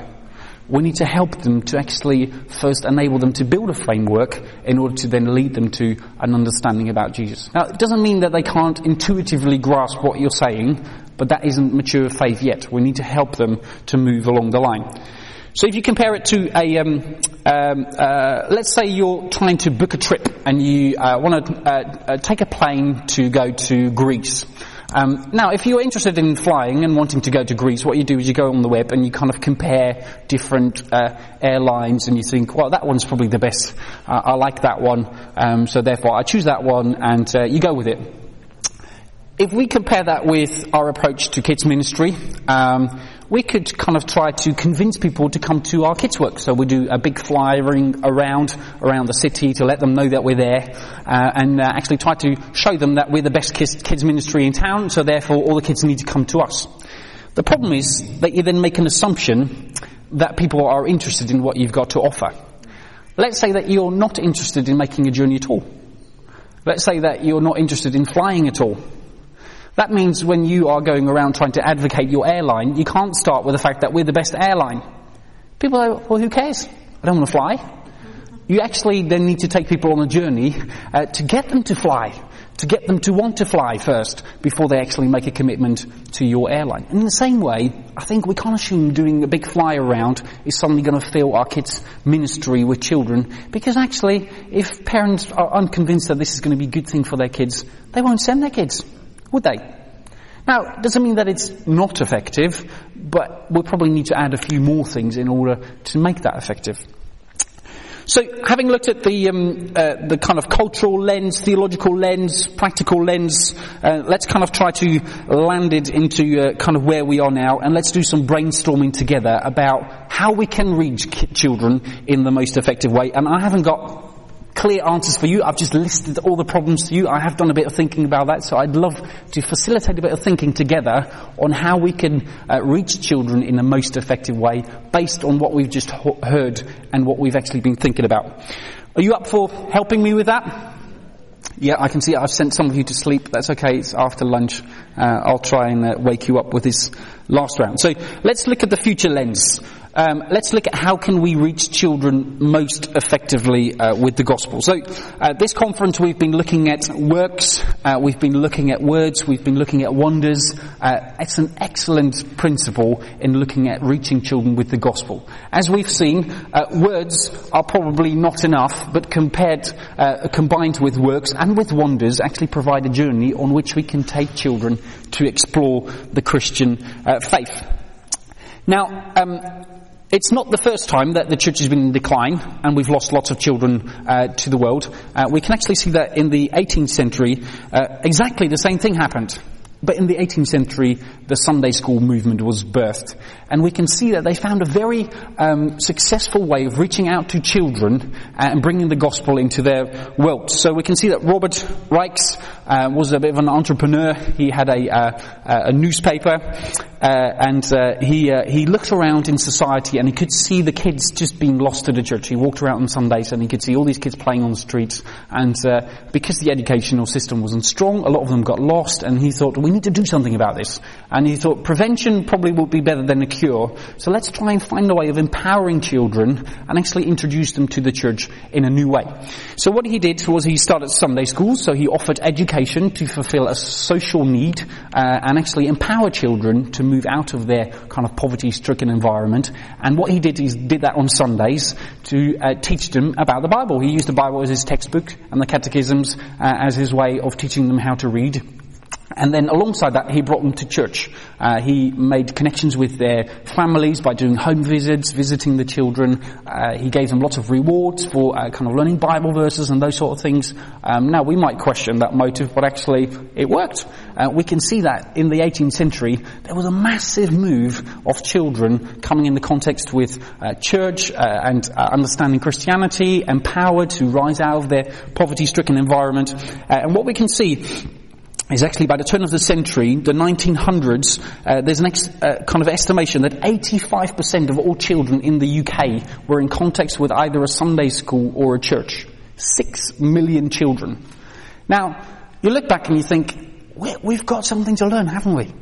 We need to help them to actually first enable them to build a framework in order to then lead them to an understanding about Jesus. Now, it doesn't mean that they can't intuitively grasp what you're saying, but that isn't mature faith yet. We need to help them to move along the line. So if you compare it to a, um, um, uh, let's say you're trying to book a trip and you uh, want to uh, uh, take a plane to go to Greece. Um, now, if you're interested in flying and wanting to go to Greece, what you do is you go on the web and you kind of compare different uh, airlines and you think, well, that one's probably the best. Uh, I like that one, um, so therefore I choose that one, and you go with it. If we compare that with our approach to kids ministry, um, we could kind of try to convince people to come to our kids work. So we do a big flyering around around the city to let them know that we're there, uh, and uh, actually try to show them that we're the best kids, kids ministry in town. So therefore, all the kids need to come to us. The problem is that you then make an assumption that people are interested in what you've got to offer. Let's say that you're not interested in making a journey at all. Let's say that you're not interested in flying at all. That means when you are going around trying to advocate your airline, you can't start with the fact that we're the best airline. People are, well, who cares? I don't want to fly. You actually then need to take people on a journey uh, to get them to fly, to get them to want to fly first before they actually make a commitment to your airline. And in the same way, I think we can't assume doing a big fly around is suddenly going to fill our kids' ministry with children because actually, if parents are unconvinced that this is going to be a good thing for their kids, they won't send their kids would they? Now, it doesn't mean that it's not effective, but we'll probably need to add a few more things in order to make that effective. So, having looked at the um, uh, the kind of cultural lens, theological lens, practical lens, uh, let's kind of try to land it into uh, kind of where we are now, and let's do some brainstorming together about how we can reach children in the most effective way. And I haven't got clear answers for you. I've just listed all the problems to you. I have done a bit of thinking about that, so I'd love to facilitate a bit of thinking together on how we can uh, reach children in the most effective way based on what we've just ho- heard and what we've actually been thinking about. Are you up for helping me with that? Yeah, I can see I've sent some of you to sleep. That's okay. It's after lunch. Uh, I'll try and uh, wake you up with this last round. So let's look at the future lens. Um, let's look at how can we reach children most effectively uh, with the gospel. So, at this conference we've been looking at works, uh, we've been looking at words, we've been looking at wonders. Uh, it's an excellent principle in looking at reaching children with the gospel. As we've seen, uh, words are probably not enough, but compared, uh, combined with works and with wonders, actually provide a journey on which we can take children to explore the Christian uh, faith. Now, um, it's not the first time that the church has been in decline and we've lost lots of children uh, to the world. Uh, we can actually see that in the 18th century, uh, exactly the same thing happened. But in the 18th century, the Sunday school movement was birthed. And we can see that they found a very um, successful way of reaching out to children and bringing the gospel into their world. So we can see that Robert Raikes uh, was a bit of an entrepreneur. He had a, uh, a newspaper, uh, and uh, he uh, he looked around in society and he could see the kids just being lost to the church. He walked around on Sundays and he could see all these kids playing on the streets. And uh, because the educational system wasn't strong, a lot of them got lost. And he thought, we need to do something about this. And he thought prevention probably would be better than a cure. So let's try and find a way of empowering children and actually introduce them to the church in a new way. So what he did was he started Sunday schools. So he offered education to fulfill a social need uh, and actually empower children to move out of their kind of poverty-stricken environment. And what he did is did that on Sundays to uh, teach them about the Bible. He used the Bible as his textbook and the catechisms uh, as his way of teaching them how to read. And then alongside that, he brought them to church. Uh, he made connections with their families by doing home visits, visiting the children. Uh, he gave them lots of rewards for uh, kind of learning Bible verses and those sort of things. Um, now, we might question that motive, but actually, it worked. Uh, we can see that in the 18th century, there was a massive move of children coming in the context with uh, church uh, and understanding Christianity, empowered to rise out of their poverty-stricken environment. and what we can see is actually by the turn of the century, the 1900s, uh, there's an ex- uh, kind of estimation that 85% of all children in the UK were in contact with either a Sunday school or a church. Six million children. Now, you look back and you think, we've got something to learn, haven't we?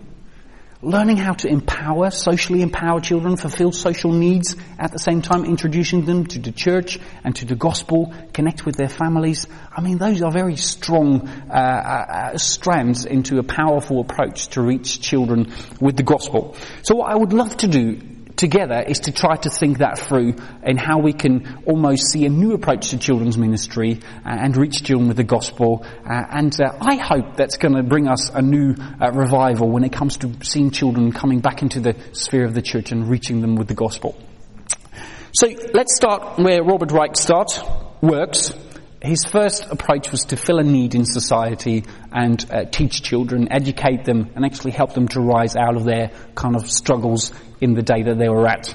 Learning how to empower, socially empower children, fulfill social needs, at the same time introducing them to the church and to the gospel, connect with their families. I mean, those are very strong uh, uh, strands into a powerful approach to reach children with the gospel. So what I would love to do together is to try to think that through and how we can almost see a new approach to children's ministry uh, and reach children with the gospel. Uh, and uh, I hope that's going to bring us a new revival when it comes to seeing children coming back into the sphere of the church and reaching them with the gospel. So let's start where Robert Raikes starts, works. His first approach was to fill a need in society and uh, teach children, educate them, and actually help them to rise out of their kind of struggles in the day that they were at.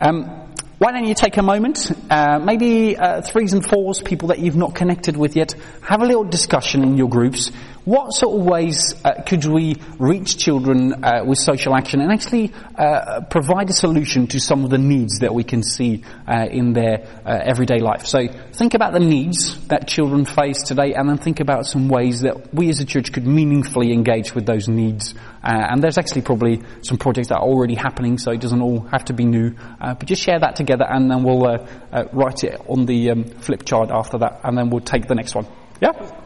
Um, why don't you take a moment, uh, maybe uh, threes and fours, people that you've not connected with yet, have a little discussion in your groups. What sort of ways uh, could we reach children uh, with social action and actually uh, provide a solution to some of the needs that we can see uh, in their everyday life? So think about the needs that children face today and then think about some ways that we as a church could meaningfully engage with those needs uh, and there's actually probably some projects that are already happening, so it doesn't all have to be new. Uh, but just share that together, and then we'll uh, uh write it on the um, flip chart after that, and then we'll take the next one. Yeah.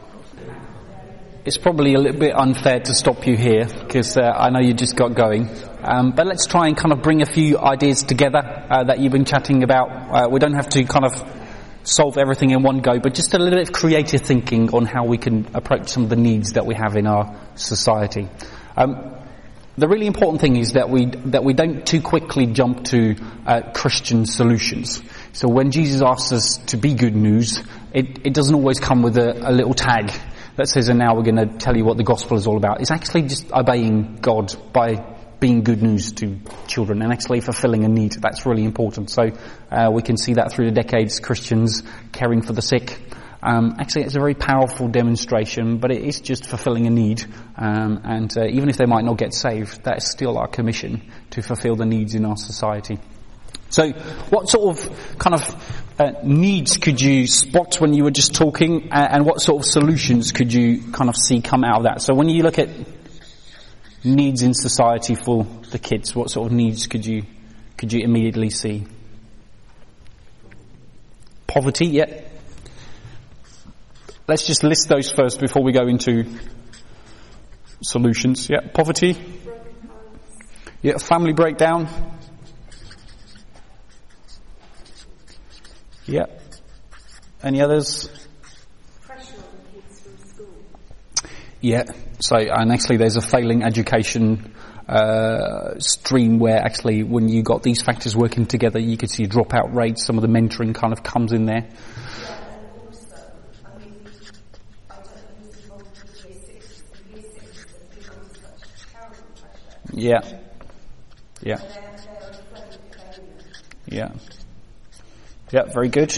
It's probably a little bit unfair to stop you here because uh, I know you just got going. Um, but let's try and kind of bring a few ideas together uh, that you've been chatting about. we don't have to kind of solve everything in one go, but just a little bit of creative thinking on how we can approach some of the needs that we have in our society. Um, the really important thing is that we that we don't too quickly jump to uh, Christian solutions. So when Jesus asks us to be good news, it, it doesn't always come with a, a little tag that says, "And now we're going to tell you what the gospel is all about." is actually just obeying God by being good news to children and actually fulfilling a need. That's really important. So uh, we can see that through the decades, Christians caring for the sick, um, actually, it's a very powerful demonstration, but it is just fulfilling a need. Um, and uh, even if they might not get saved, that is still our commission to fulfill the needs in our society. So, what sort of kind of uh, needs could you spot when you were just talking, uh, and what sort of solutions could you kind of see come out of that? So when you look at needs in society for the kids, what sort of needs could you could you immediately see? Poverty, yeah. Let's just list those first before we go into solutions. Yeah, poverty. Yeah, family breakdown. Yeah. Any others? Yeah. So, and actually there's a failing education uh, stream where actually when you got these factors working together, you could see dropout rates. Some of the mentoring kind of comes in there. Yeah. Yeah. Yeah. Yeah, very good.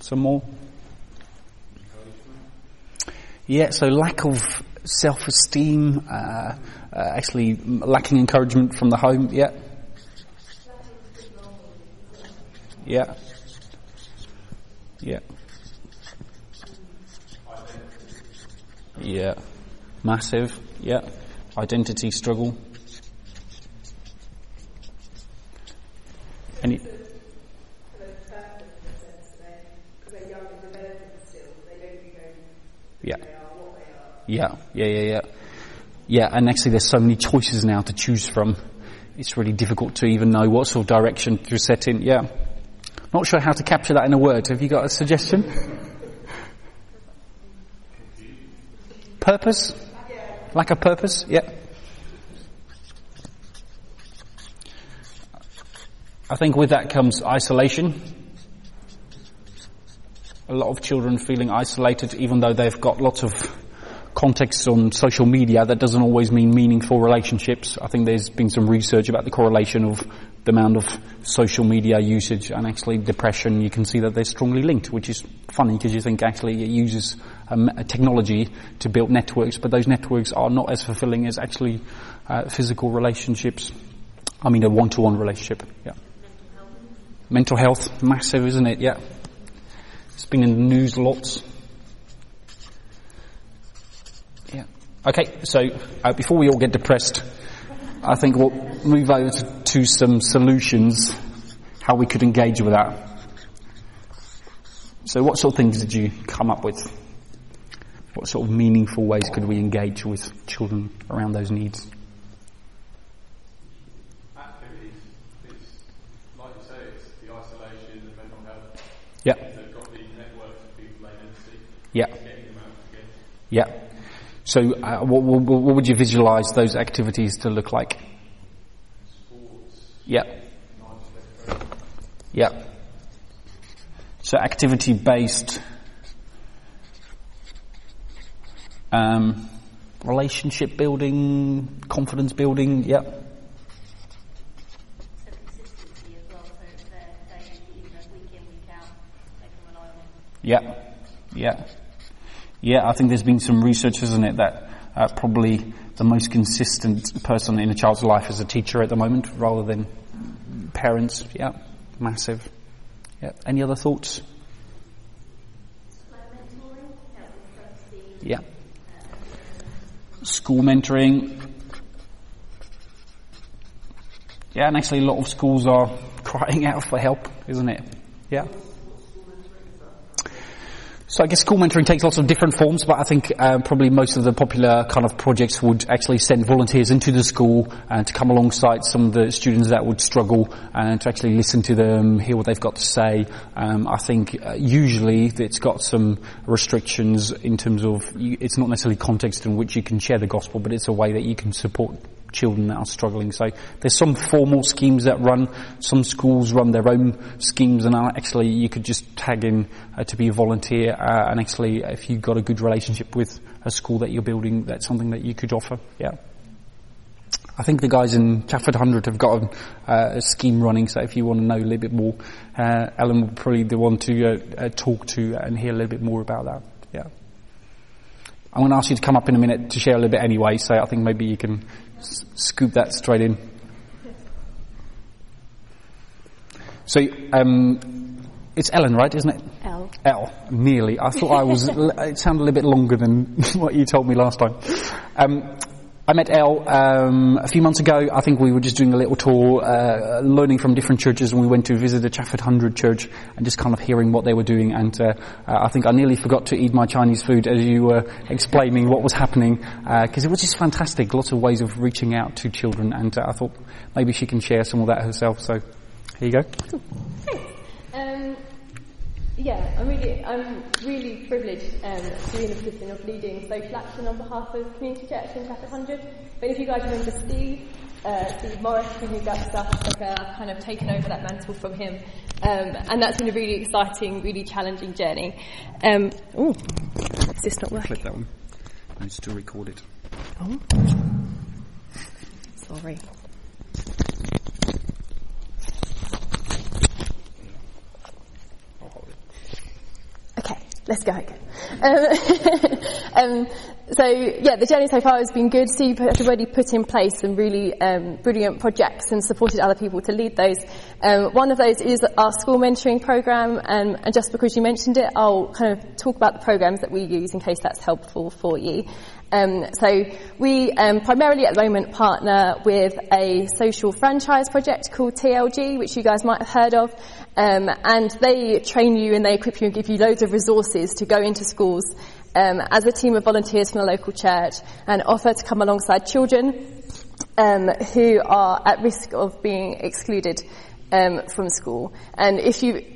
Some more? Yeah, so lack of self-esteem, uh, uh, actually lacking encouragement from the home, yeah. Yeah. Yeah. Yeah. Massive, yeah. Identity struggle. Any? Yeah. Yeah, yeah, yeah, yeah. Yeah, and actually there's so many choices now to choose from. It's really difficult to even know what sort of direction to set in. Yeah. Not sure how to capture that in a word. Have you got a suggestion? Purpose? Like a purpose? Yeah. I think with that comes isolation. A lot of children feeling isolated even though they've got lots of context on social media, that doesn't always mean meaningful relationships. I think there's been some research about the correlation of the amount of social media usage and actually depression. You can see that they're strongly linked, which is funny because you think actually it uses um, technology to build networks, but those networks are not as fulfilling as actually uh, physical relationships. I mean, a one-to-one relationship. Yeah. Mental health, massive, isn't it? Yeah. It's been in the news lots. Yeah. Okay, so uh, before we all get depressed, I think we'll move over to, to some solutions, how we could engage with that. So what sort of things did you come up with? What sort of meaningful ways could we engage with children around those needs? activities. It's like you say, it's the isolation, the mental health. Yeah, They've got these networks of people they never see, yeah, getting them out together. yeah. So uh, what, what, what would you visualize those activities to look like? Sports, Yeah, yeah. So activity based um, relationship building, confidence building. Yeah, So consistency as well, so it's there daily, you know, week in, week out, they can rely on. Yeah, yeah, yeah. I think there's been some research, isn't it, that uh, probably the most consistent person in a child's life is a teacher at the moment, rather than parents. Yeah, massive. Yeah. Any other thoughts? Yeah. School mentoring. Yeah, and actually a lot of schools are crying out for help, isn't it? Yeah. So I guess school mentoring takes lots of different forms, but I think um, probably most of the popular kind of projects would actually send volunteers into the school and to come alongside some of the students that would struggle and to actually listen to them, hear what they've got to say. Um, I think uh, usually it's got some restrictions in terms of you, it's not necessarily context in which you can share the gospel, but it's a way that you can support children that are struggling. So there's some formal schemes that run. Some schools run their own schemes, and actually you could just tag in uh, to be a volunteer. Uh, and actually, if you've got a good relationship with a school that you're building, that's something that you could offer. Yeah. I think the guys in Chafford Hundred have got a, uh, a scheme running. So if you want to know a little bit more, uh, Ellen will probably be the one to uh, uh, talk to and hear a little bit more about that. Yeah. I'm going to ask you to come up in a minute to share a little bit anyway. So I think maybe you can scoop that straight in. So, um, it's Ellen, right, isn't it? L. L. Nearly. I thought I was, it sounded a little bit longer than what you told me last time. Um, I met Elle um, a few months ago. I think we were just doing a little tour, uh, learning from different churches, and we went to visit the Chafford Hundred Church and just kind of hearing what they were doing. And uh, uh, I think I nearly forgot to eat my Chinese food as you were explaining what was happening, because it was just fantastic. Lots of ways of reaching out to children, and uh, I thought maybe she can share some of that herself. So here you go. Um, yeah, I'm really, I'm really privileged um, to be in the position of leading social action on behalf of Community Church in Chafford Hundred. But if you guys remember Steve, uh, Steve Morris, who moved out to South Africa, I've kind of taken over that mantle from him. Um, and that's been a really exciting, really challenging journey. Um, ooh, is this not working? Click that one. I just to record it. Oh. Sorry. Okay, let's go again. Um, um, so, yeah, the journey so far has been good. Steve has already put in place some really um, brilliant projects and supported other people to lead those. Um, one of those is our school mentoring program, um, and just because you mentioned it, I'll kind of talk about the programs that we use in case that's helpful for you. Um, so we um, primarily at the moment partner with a social franchise project called TLG, which you guys might have heard of, um, and they train you and they equip you and give you loads of resources to go into schools um, as a team of volunteers from the local church and offer to come alongside children um, who are at risk of being excluded um, from school. And if you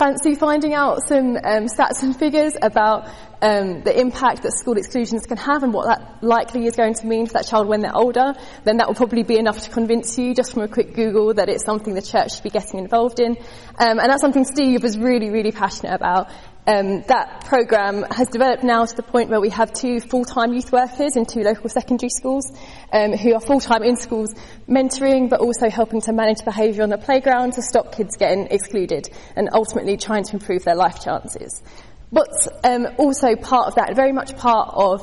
fancy finding out some um, stats and figures about um, the impact that school exclusions can have and what that likely is going to mean for that child when they're older, then that will probably be enough to convince you just from a quick Google that it's something the church should be getting involved in. Um, and that's something Steve was really, really passionate about. Um, that programme has developed now to the point where we have two full-time youth workers in two local secondary schools um, who are full-time in schools mentoring but also helping to manage behaviour on the playground to stop kids getting excluded and ultimately trying to improve their life chances. What's um, also part of that, very much part of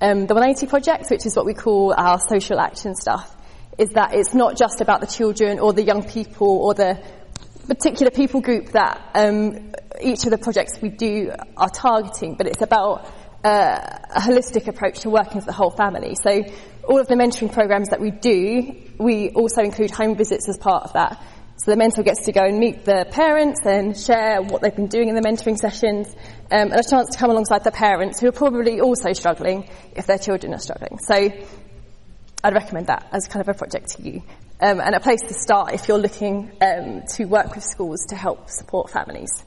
um, the 180 project, which is what we call our social action stuff, is that it's not just about the children or the young people or the particular people group that um, each of the projects we do are targeting, but it's about uh, a holistic approach to working with the whole family. So all of the mentoring programs that we do, we also include home visits as part of that. So the mentor gets to go and meet the parents and share what they've been doing in the mentoring sessions, um, and a chance to come alongside the parents who are probably also struggling if their children are struggling. So I'd recommend that as kind of a project to you. Um, and a place to start if you're looking um, to work with schools to help support families.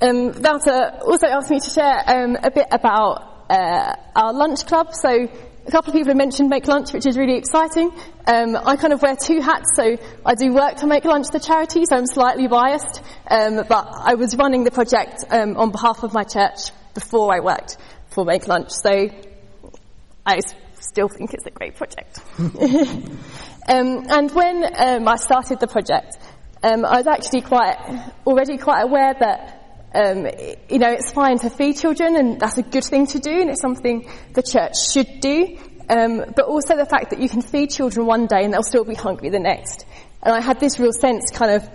Um, Valter also asked me to share um, a bit about uh, our lunch club. So a couple of people have mentioned Make Lunch, which is really exciting. Um, I kind of wear two hats, so I do work to Make Lunch the charity, so I'm slightly biased. Um, but I was running the project um, on behalf of my church before I worked for Make Lunch, so I still think it's a great project. um, and when um, I started the project, um, I was actually quite already quite aware that um, you know, it's fine to feed children, and that's a good thing to do, and it's something the church should do. Um, but also the fact that you can feed children one day and they'll still be hungry the next. And I had this real sense, kind of,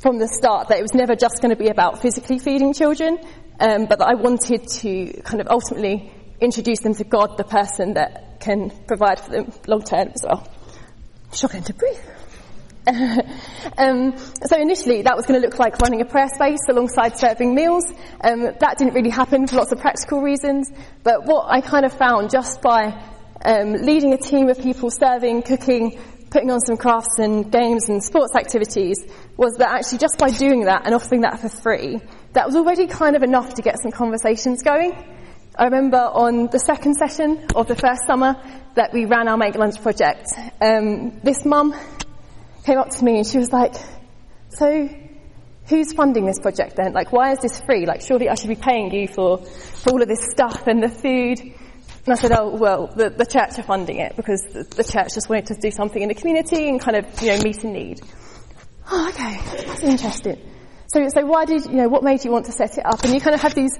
from the start, that it was never just going to be about physically feeding children, um, but that I wanted to kind of ultimately introduce them to God, the person that can provide for them long term as well. Struggling to breathe. um, so initially that was going to look like running a prayer space alongside serving meals. Um, that didn't really happen for lots of practical reasons. But what I kind of found just by um, leading a team of people serving, cooking, putting on some crafts and games and sports activities was that actually just by doing that and offering that for free, that was already kind of enough to get some conversations going. I remember on the second session of the first summer that we ran our Make Lunch project, um, this mum came up to me and she was like, so who's funding this project then? Like, why is this free? Like, surely I should be paying you for, for all of this stuff and the food. And I said, oh, well, the, the church are funding it because the, the church just wanted to do something in the community and kind of, you know, meet a need. Oh, okay. That's interesting. So, so why did, you know, what made you want to set it up? And you kind of have these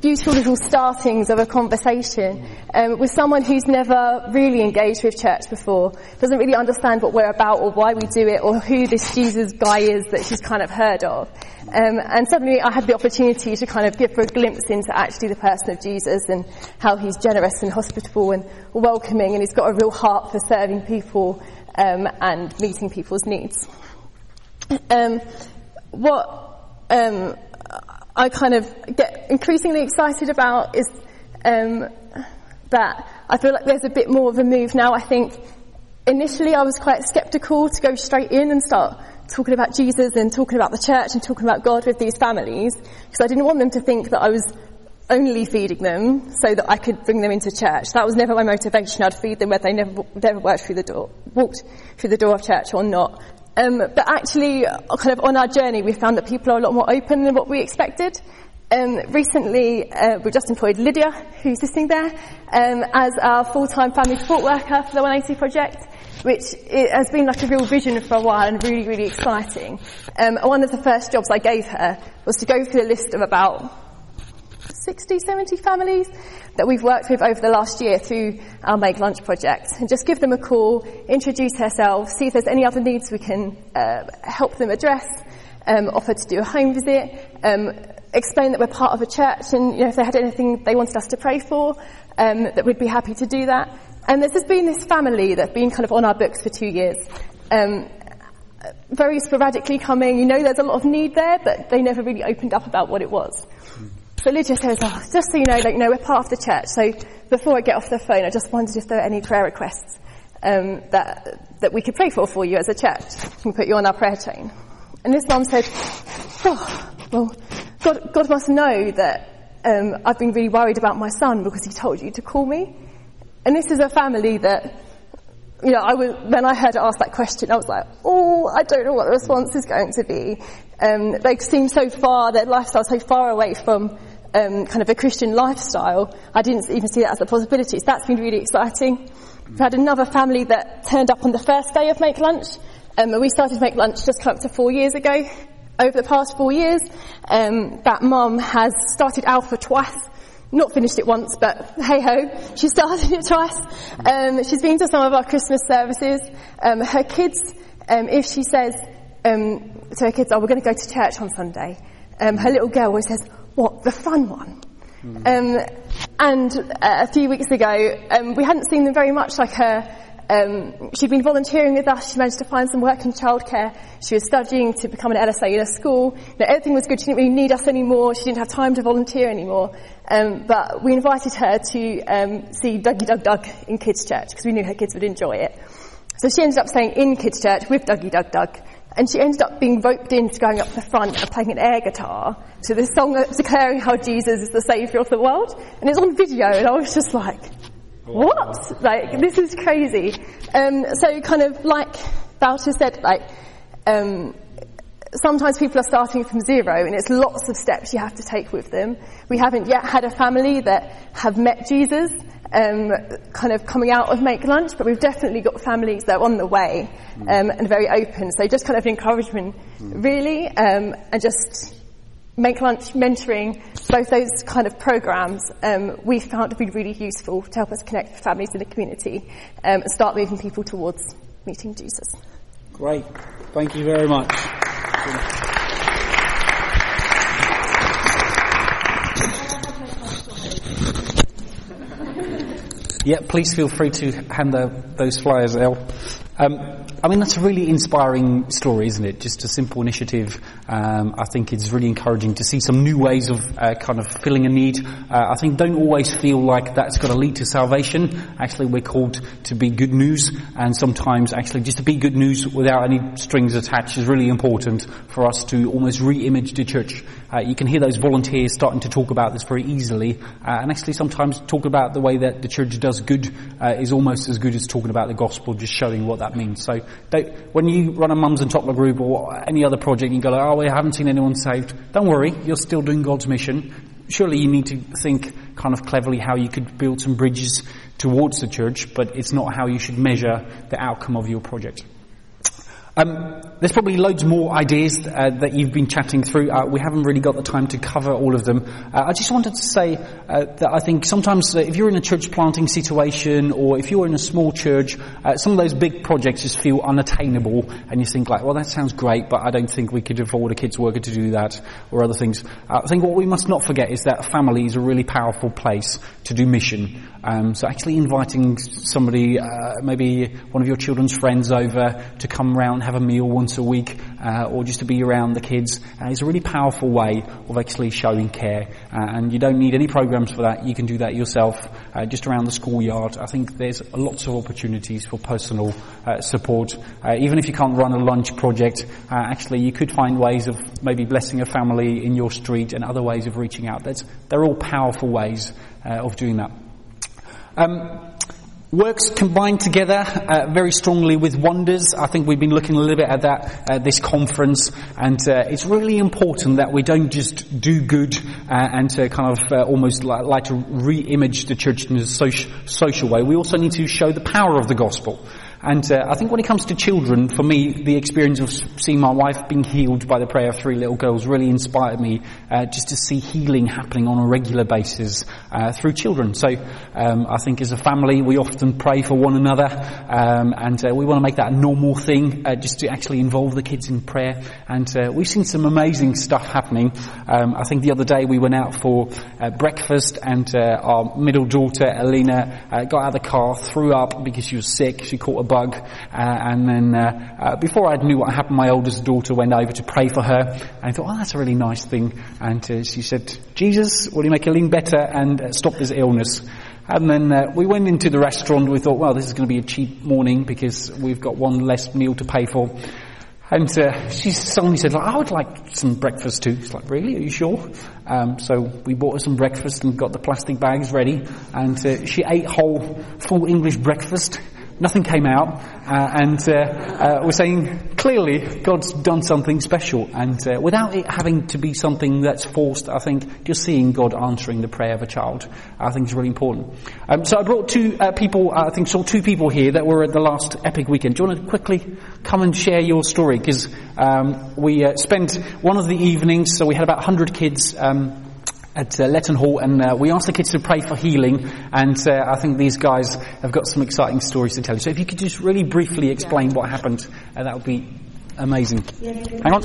beautiful little startings of a conversation um, with someone who's never really engaged with church before, doesn't really understand what we're about or why we do it or who this Jesus guy is that she's kind of heard of. Um, and suddenly I had the opportunity to kind of give her a glimpse into actually the person of Jesus and how he's generous and hospitable and welcoming and he's got a real heart for serving people um, and meeting people's needs. Um, what um, I kind of get increasingly excited about is um, that I feel like there's a bit more of a move now. I think initially I was quite sceptical to go straight in and start talking about Jesus and talking about the church and talking about God with these families because I didn't want them to think that I was only feeding them so that I could bring them into church. That was never my motivation. I'd feed them whether they never, never worked through the door, walked through the door of church or not. Um, but actually, kind of on our journey, we found that people are a lot more open than what we expected. Um, recently, uh, we just employed Lydia, who's sitting there, um, as our full-time family support worker for the 180 project, which has been like a real vision for a while and really, really exciting. Um, one of the first jobs I gave her was to go through a list of about 60, 70 families that we've worked with over the last year through our Make Lunch project and just give them a call, introduce ourselves, see if there's any other needs we can uh, help them address, um, offer to do a home visit, um, explain that we're part of a church and you know, if they had anything they wanted us to pray for, um, that we'd be happy to do that. And there's just been this family that's been kind of on our books for two years. Um, very sporadically coming, you know there's a lot of need there, but they never really opened up about what it was. So Lydia says, oh, just so you know, like, know, we're part of the church. So before I get off the phone, I just wondered if there are any prayer requests um, that that we could pray for for you as a church. We put you on our prayer chain. And this mum said, oh, well, God, God must know that um, I've been really worried about my son because he told you to call me. And this is a family that, you know, I was, when I heard ask that question, I was like, oh, I don't know what the response is going to be. Um, they seem so far, their lifestyle so far away from um, kind of a Christian lifestyle, I didn't even see that as a possibility. So that's been really exciting. We've had another family that turned up on the first day of Make Lunch. Um, we started Make Lunch just come up to four years ago. Over the past four years, um, that mum has started Alpha twice. Not finished it once, but hey ho, she started it twice. Um, she's been to some of our Christmas services. Um, her kids, um, if she says um, to her kids, "Oh, we're going to go to church on Sunday," um, her little girl always says, what, the fun one? Um, and uh, a few weeks ago, um, we hadn't seen them very much. Like her, um, she'd been volunteering with us. She managed to find some work in childcare. She was studying to become an LSA in a school. Everything was good. She didn't really need us anymore. She didn't have time to volunteer anymore. Um, but we invited her to um, see Duggie Dug Dug in Kids Church because we knew her kids would enjoy it. So she ended up staying in Kids Church with Duggie Dug Dug. And she ended up being roped into going up the front and playing an air guitar to this song declaring how Jesus is the saviour of the world. And it's on video, and I was just like, what? Like, this is crazy. Um, so kind of like Wouter said, like, um, sometimes people are starting from zero and it's lots of steps you have to take with them. We haven't yet had a family that have met Jesus um, kind of coming out of Make Lunch, but we've definitely got families that are on the way um, and very open. So just kind of encouragement, really, um, and just Make Lunch mentoring, both those kind of programs, um, we found to be really useful to help us connect with families in the community um, and start moving people towards meeting Jesus. Great. Thank you very much. Yeah, please feel free to hand the, those flyers out. Um, I mean, that's a really inspiring story, isn't it? Just a simple initiative. Um, I think it's really encouraging to see some new ways of uh, kind of filling a need. Uh, I think don't always feel like that's got to lead to salvation. Actually, we're called to be good news, and sometimes actually just to be good news without any strings attached is really important for us to almost re-image the church. Uh, you can hear those volunteers starting to talk about this very easily, uh, and actually sometimes talk about the way that the church does good uh, is almost as good as talking about the gospel, just showing what that means. So when you run a mums and toddler group or any other project, you go, like, oh, we haven't seen anyone saved. Don't worry, you're still doing God's mission. Surely you need to think kind of cleverly how you could build some bridges towards the church, but it's not how you should measure the outcome of your project. Um, there's probably loads more ideas uh, that you've been chatting through. Uh, we haven't really got the time to cover all of them. Uh, I just wanted to say uh, that I think sometimes uh, if you're in a church planting situation or if you're in a small church, uh, some of those big projects just feel unattainable and you think like, well that sounds great, but I don't think we could afford a kids worker to do that or other things. I think what we must not forget is that a family is a really powerful place to do mission. Um, so actually inviting somebody, maybe one of your children's friends over to come round have a meal once a week, uh, or just to be around the kids uh, is a really powerful way of actually showing care. Uh, and you don't need any programs for that. You can do that yourself, uh, just around the schoolyard. I think there's lots of opportunities for personal uh, support. Uh, even if you can't run a lunch project, actually you could find ways of maybe blessing a family in your street and other ways of reaching out. That's, they're all powerful ways of doing that. Um, works combined together uh, very strongly with wonders. I think we've been looking a little bit at that at this conference, and uh, it's really important that we don't just do good uh, and to kind of uh, almost like, like, to re-image the church in a social, social way. We also need to show the power of the gospel. And uh, I think when it comes to children, for me, the experience of seeing my wife being healed by the prayer of three little girls really inspired me uh, just to see healing happening on a regular basis uh, through children. So um, I think as a family, we often pray for one another, um, and uh, we want to make that a normal thing, uh, just to actually involve the kids in prayer. And uh, we've seen some amazing stuff happening. Um, I think the other day we went out for breakfast, and our middle daughter, Alina, got out of the car, threw up because she was sick. She caught a bug. Uh, and then uh, uh, before I knew what happened, my oldest daughter went over to pray for her. And I thought, oh, that's a really nice thing. And she said, Jesus, will you make Eileen better and stop this illness? And then uh, we went into the restaurant. We thought, well, this is going to be a cheap morning because we've got one less meal to pay for. And uh, she suddenly said, I would like some breakfast too. It's like, really? Are you sure? Um, so we bought her some breakfast and got the plastic bags ready. And uh, she ate whole, full English breakfast nothing came out, uh, and uh, uh, we're saying clearly God's done something special, and uh, without it having to be something that's forced, I think just seeing God answering the prayer of a child, I think is really important. Um, so I brought two people, I think saw two people here that were at the last Epic weekend. Do you want to quickly come and share your story? Because um, we spent one of the evenings, so we had about 100 kids. Um, at uh, Letton Hall, and uh, we asked the kids to pray for healing. And uh, I think these guys have got some exciting stories to tell you. So if you could just really briefly explain what happened, uh, that would be amazing. Hang on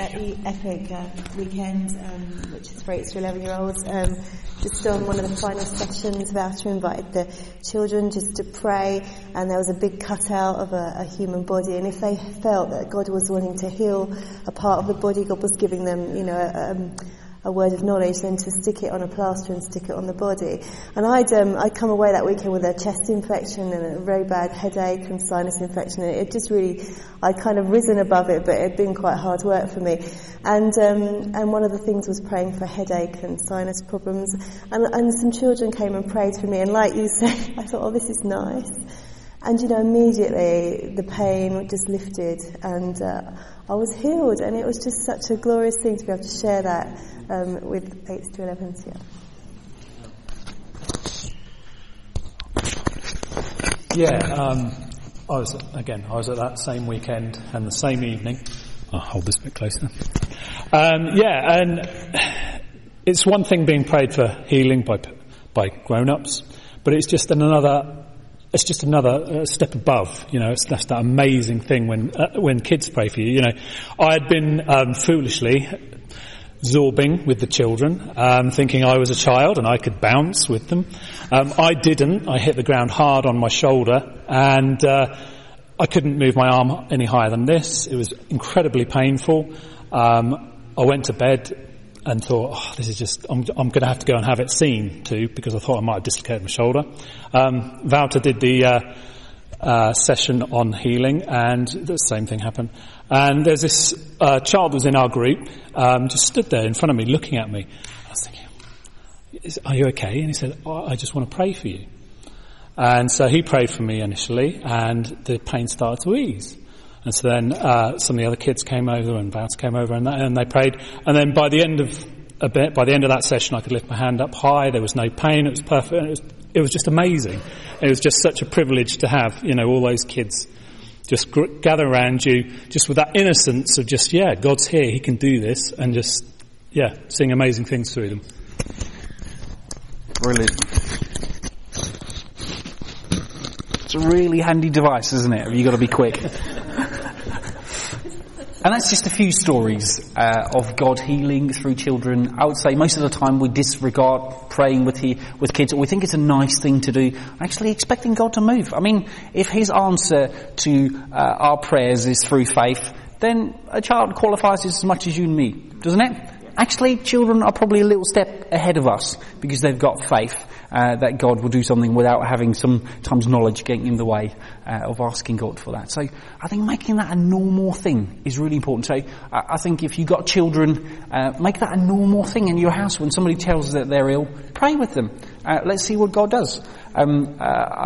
at the Epic uh, weekend, um, which is for 8 to 11 year olds. Um, just on one of the final sessions, Wouter invited the children just to pray, and there was a big cutout of a, a, human body. And if they felt that God was wanting to heal a part of the body, God was giving them, you know, um, a word of knowledge than to stick it on a plaster and stick it on the body. And I'd um, I'd come away that weekend with a chest infection and a very bad headache and sinus infection. And it just really, I'd kind of risen above it, but it had been quite hard work for me. And um, and one of the things was praying for headache and sinus problems. And, and some children came and prayed for me. And like you said, I thought, oh, this is nice. And you know, immediately the pain just lifted and uh, I was healed. And it was just such a glorious thing to be able to share that um, with 8 to 11s, yeah. Yeah, um, I was, again, I was at that same weekend and the same evening. I'll hold this a bit closer. Um, yeah, and it's one thing being prayed for healing by, by grown-ups, but it's just another it's just another uh, step above. You know, it's that's that amazing thing when uh, when kids pray for you. You know, I had been um, foolishly zorbing with the children, um, thinking I was a child and I could bounce with them. Um, I didn't. I hit the ground hard on my shoulder and uh, I couldn't move my arm any higher than this. It was incredibly painful. Um, I went to bed and thought, oh, this is just, I'm, I'm going to have to go and have it seen too because I thought I might have dislocated my shoulder. Um, Wouter did the uh, uh, session on healing and the same thing happened. And there's this uh, child was in our group, um, just stood there in front of me looking at me. I was thinking, are you okay? And he said, oh, I just want to pray for you. And so he prayed for me initially and the pain started to ease. And so then uh, some of the other kids came over and Bounce came over and, that, and they prayed. And then by the end of a bit, by the end of that session, I could lift my hand up high. There was no pain. It was perfect. It was it was just amazing. It was just such a privilege to have, you know, all those kids just gr- gather around you, just with that innocence of just, yeah, God's here, He can do this, and just, yeah, seeing amazing things through them. Brilliant. It's a really handy device, isn't it? You've got to be quick. And that's just a few stories uh, of God healing through children. I would say most of the time we disregard praying with he, with kids, or we think it's a nice thing to do. Actually, expecting God to move. I mean, if His answer to uh, our prayers is through faith, then a child qualifies as much as you and me, doesn't it? Actually, children are probably a little step ahead of us because they've got faith uh, that God will do something without having sometimes knowledge getting in the way uh, of asking God for that. So I think making that a normal thing is really important. So I, I think if you've got children, uh, make that a normal thing in your house. When somebody tells us that they're ill, pray with them. Uh, let's see what God does. Um, uh,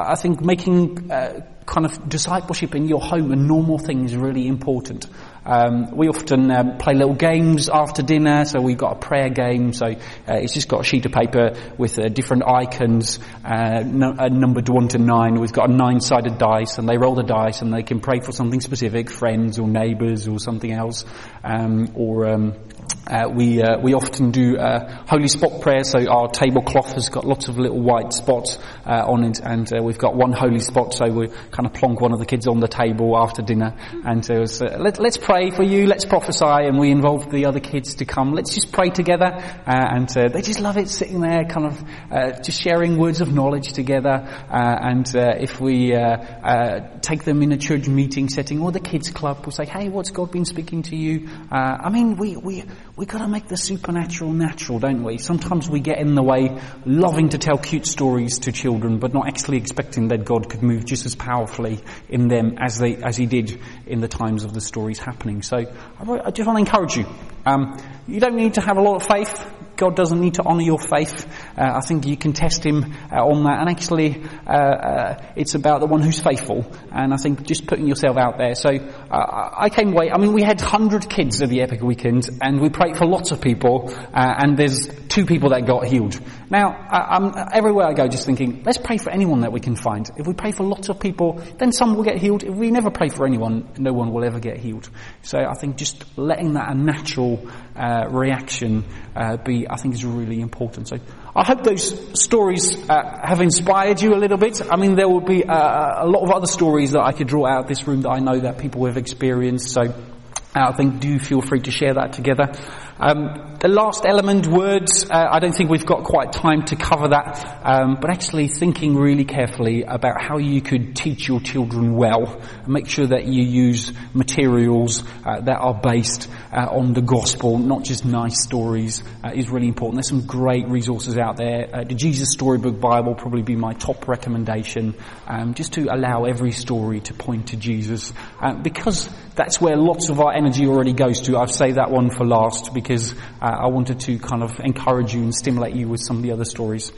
I think making uh, kind of discipleship in your home a normal thing is really important. Um, we often um, play little games after dinner, so we've got a prayer game. So uh, it's just got a sheet of paper with uh, different icons, uh, no, uh, numbered one to nine. We've got a nine-sided dice, and they roll the dice, and they can pray for something specific, friends or neighbours or something else, um, or um, uh, we uh, we often do uh, holy spot prayer. So our tablecloth has got lots of little white spots uh, on it, and uh, we've got one holy spot. So we kind of plonk one of the kids on the table after dinner, and so uh, let, us pray for you, let's prophesy, and we involve the other kids to come. Let's just pray together, and they just love it, sitting there, kind of just sharing words of knowledge together. and if we take them in a church meeting setting or the kids club, we'll say, "Hey, what's God been speaking to you?" I mean, we we we got to make the supernatural natural, don't we? Sometimes we get in the way, loving to tell cute stories to children, but not actually expecting that God could move just as powerfully in them as they as He did in the times of the stories happening. So I, just want to encourage you. Um, you don't need to have a lot of faith. God doesn't need to honour your faith. Uh, I think you can test Him uh, on that. And actually, uh, uh it's about the one who's faithful. And I think just putting yourself out there. So uh, I came away. I mean, we had hundred kids at the Epic Weekend, and we prayed for lots of people. Uh, and there's two people that got healed. Now, I, everywhere I go, just thinking, let's pray for anyone that we can find. If we pray for lots of people, then some will get healed. If we never pray for anyone, no one will ever get healed. So I think just letting that a natural reaction be I think is really important. So I hope those stories uh, have inspired you a little bit. I mean, there will be uh, a lot of other stories that I could draw out of this room that I know that people have experienced. So uh, I think do feel free to share that together. Um, the last element, words, uh, I don't think we've got quite time to cover that, um, but actually thinking really carefully about how you could teach your children well. Make sure that you use materials uh, that are based uh, on the gospel, not just nice stories, uh, is really important. There's some great resources out there. Uh, the Jesus Storybook Bible probably be my top recommendation, um, just to allow every story to point to Jesus, uh, because that's where lots of our energy already goes to. I've saved that one for last because uh, I wanted to kind of encourage you and stimulate you with some of the other stories.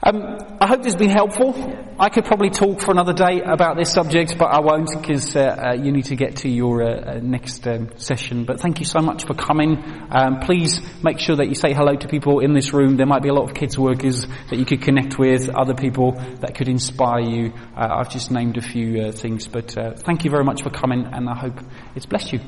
Um, I hope this has been helpful. I could probably talk for another day about this subject, but I won't because uh, uh, you need to get to your uh, uh, next um, session. But thank you so much for coming. Um, please make sure that you say hello to people in this room. There might be a lot of kids workers that you could connect with, other people that could inspire you. Uh, I've just named a few uh, things, but thank you very much for coming, and I hope it's blessed you.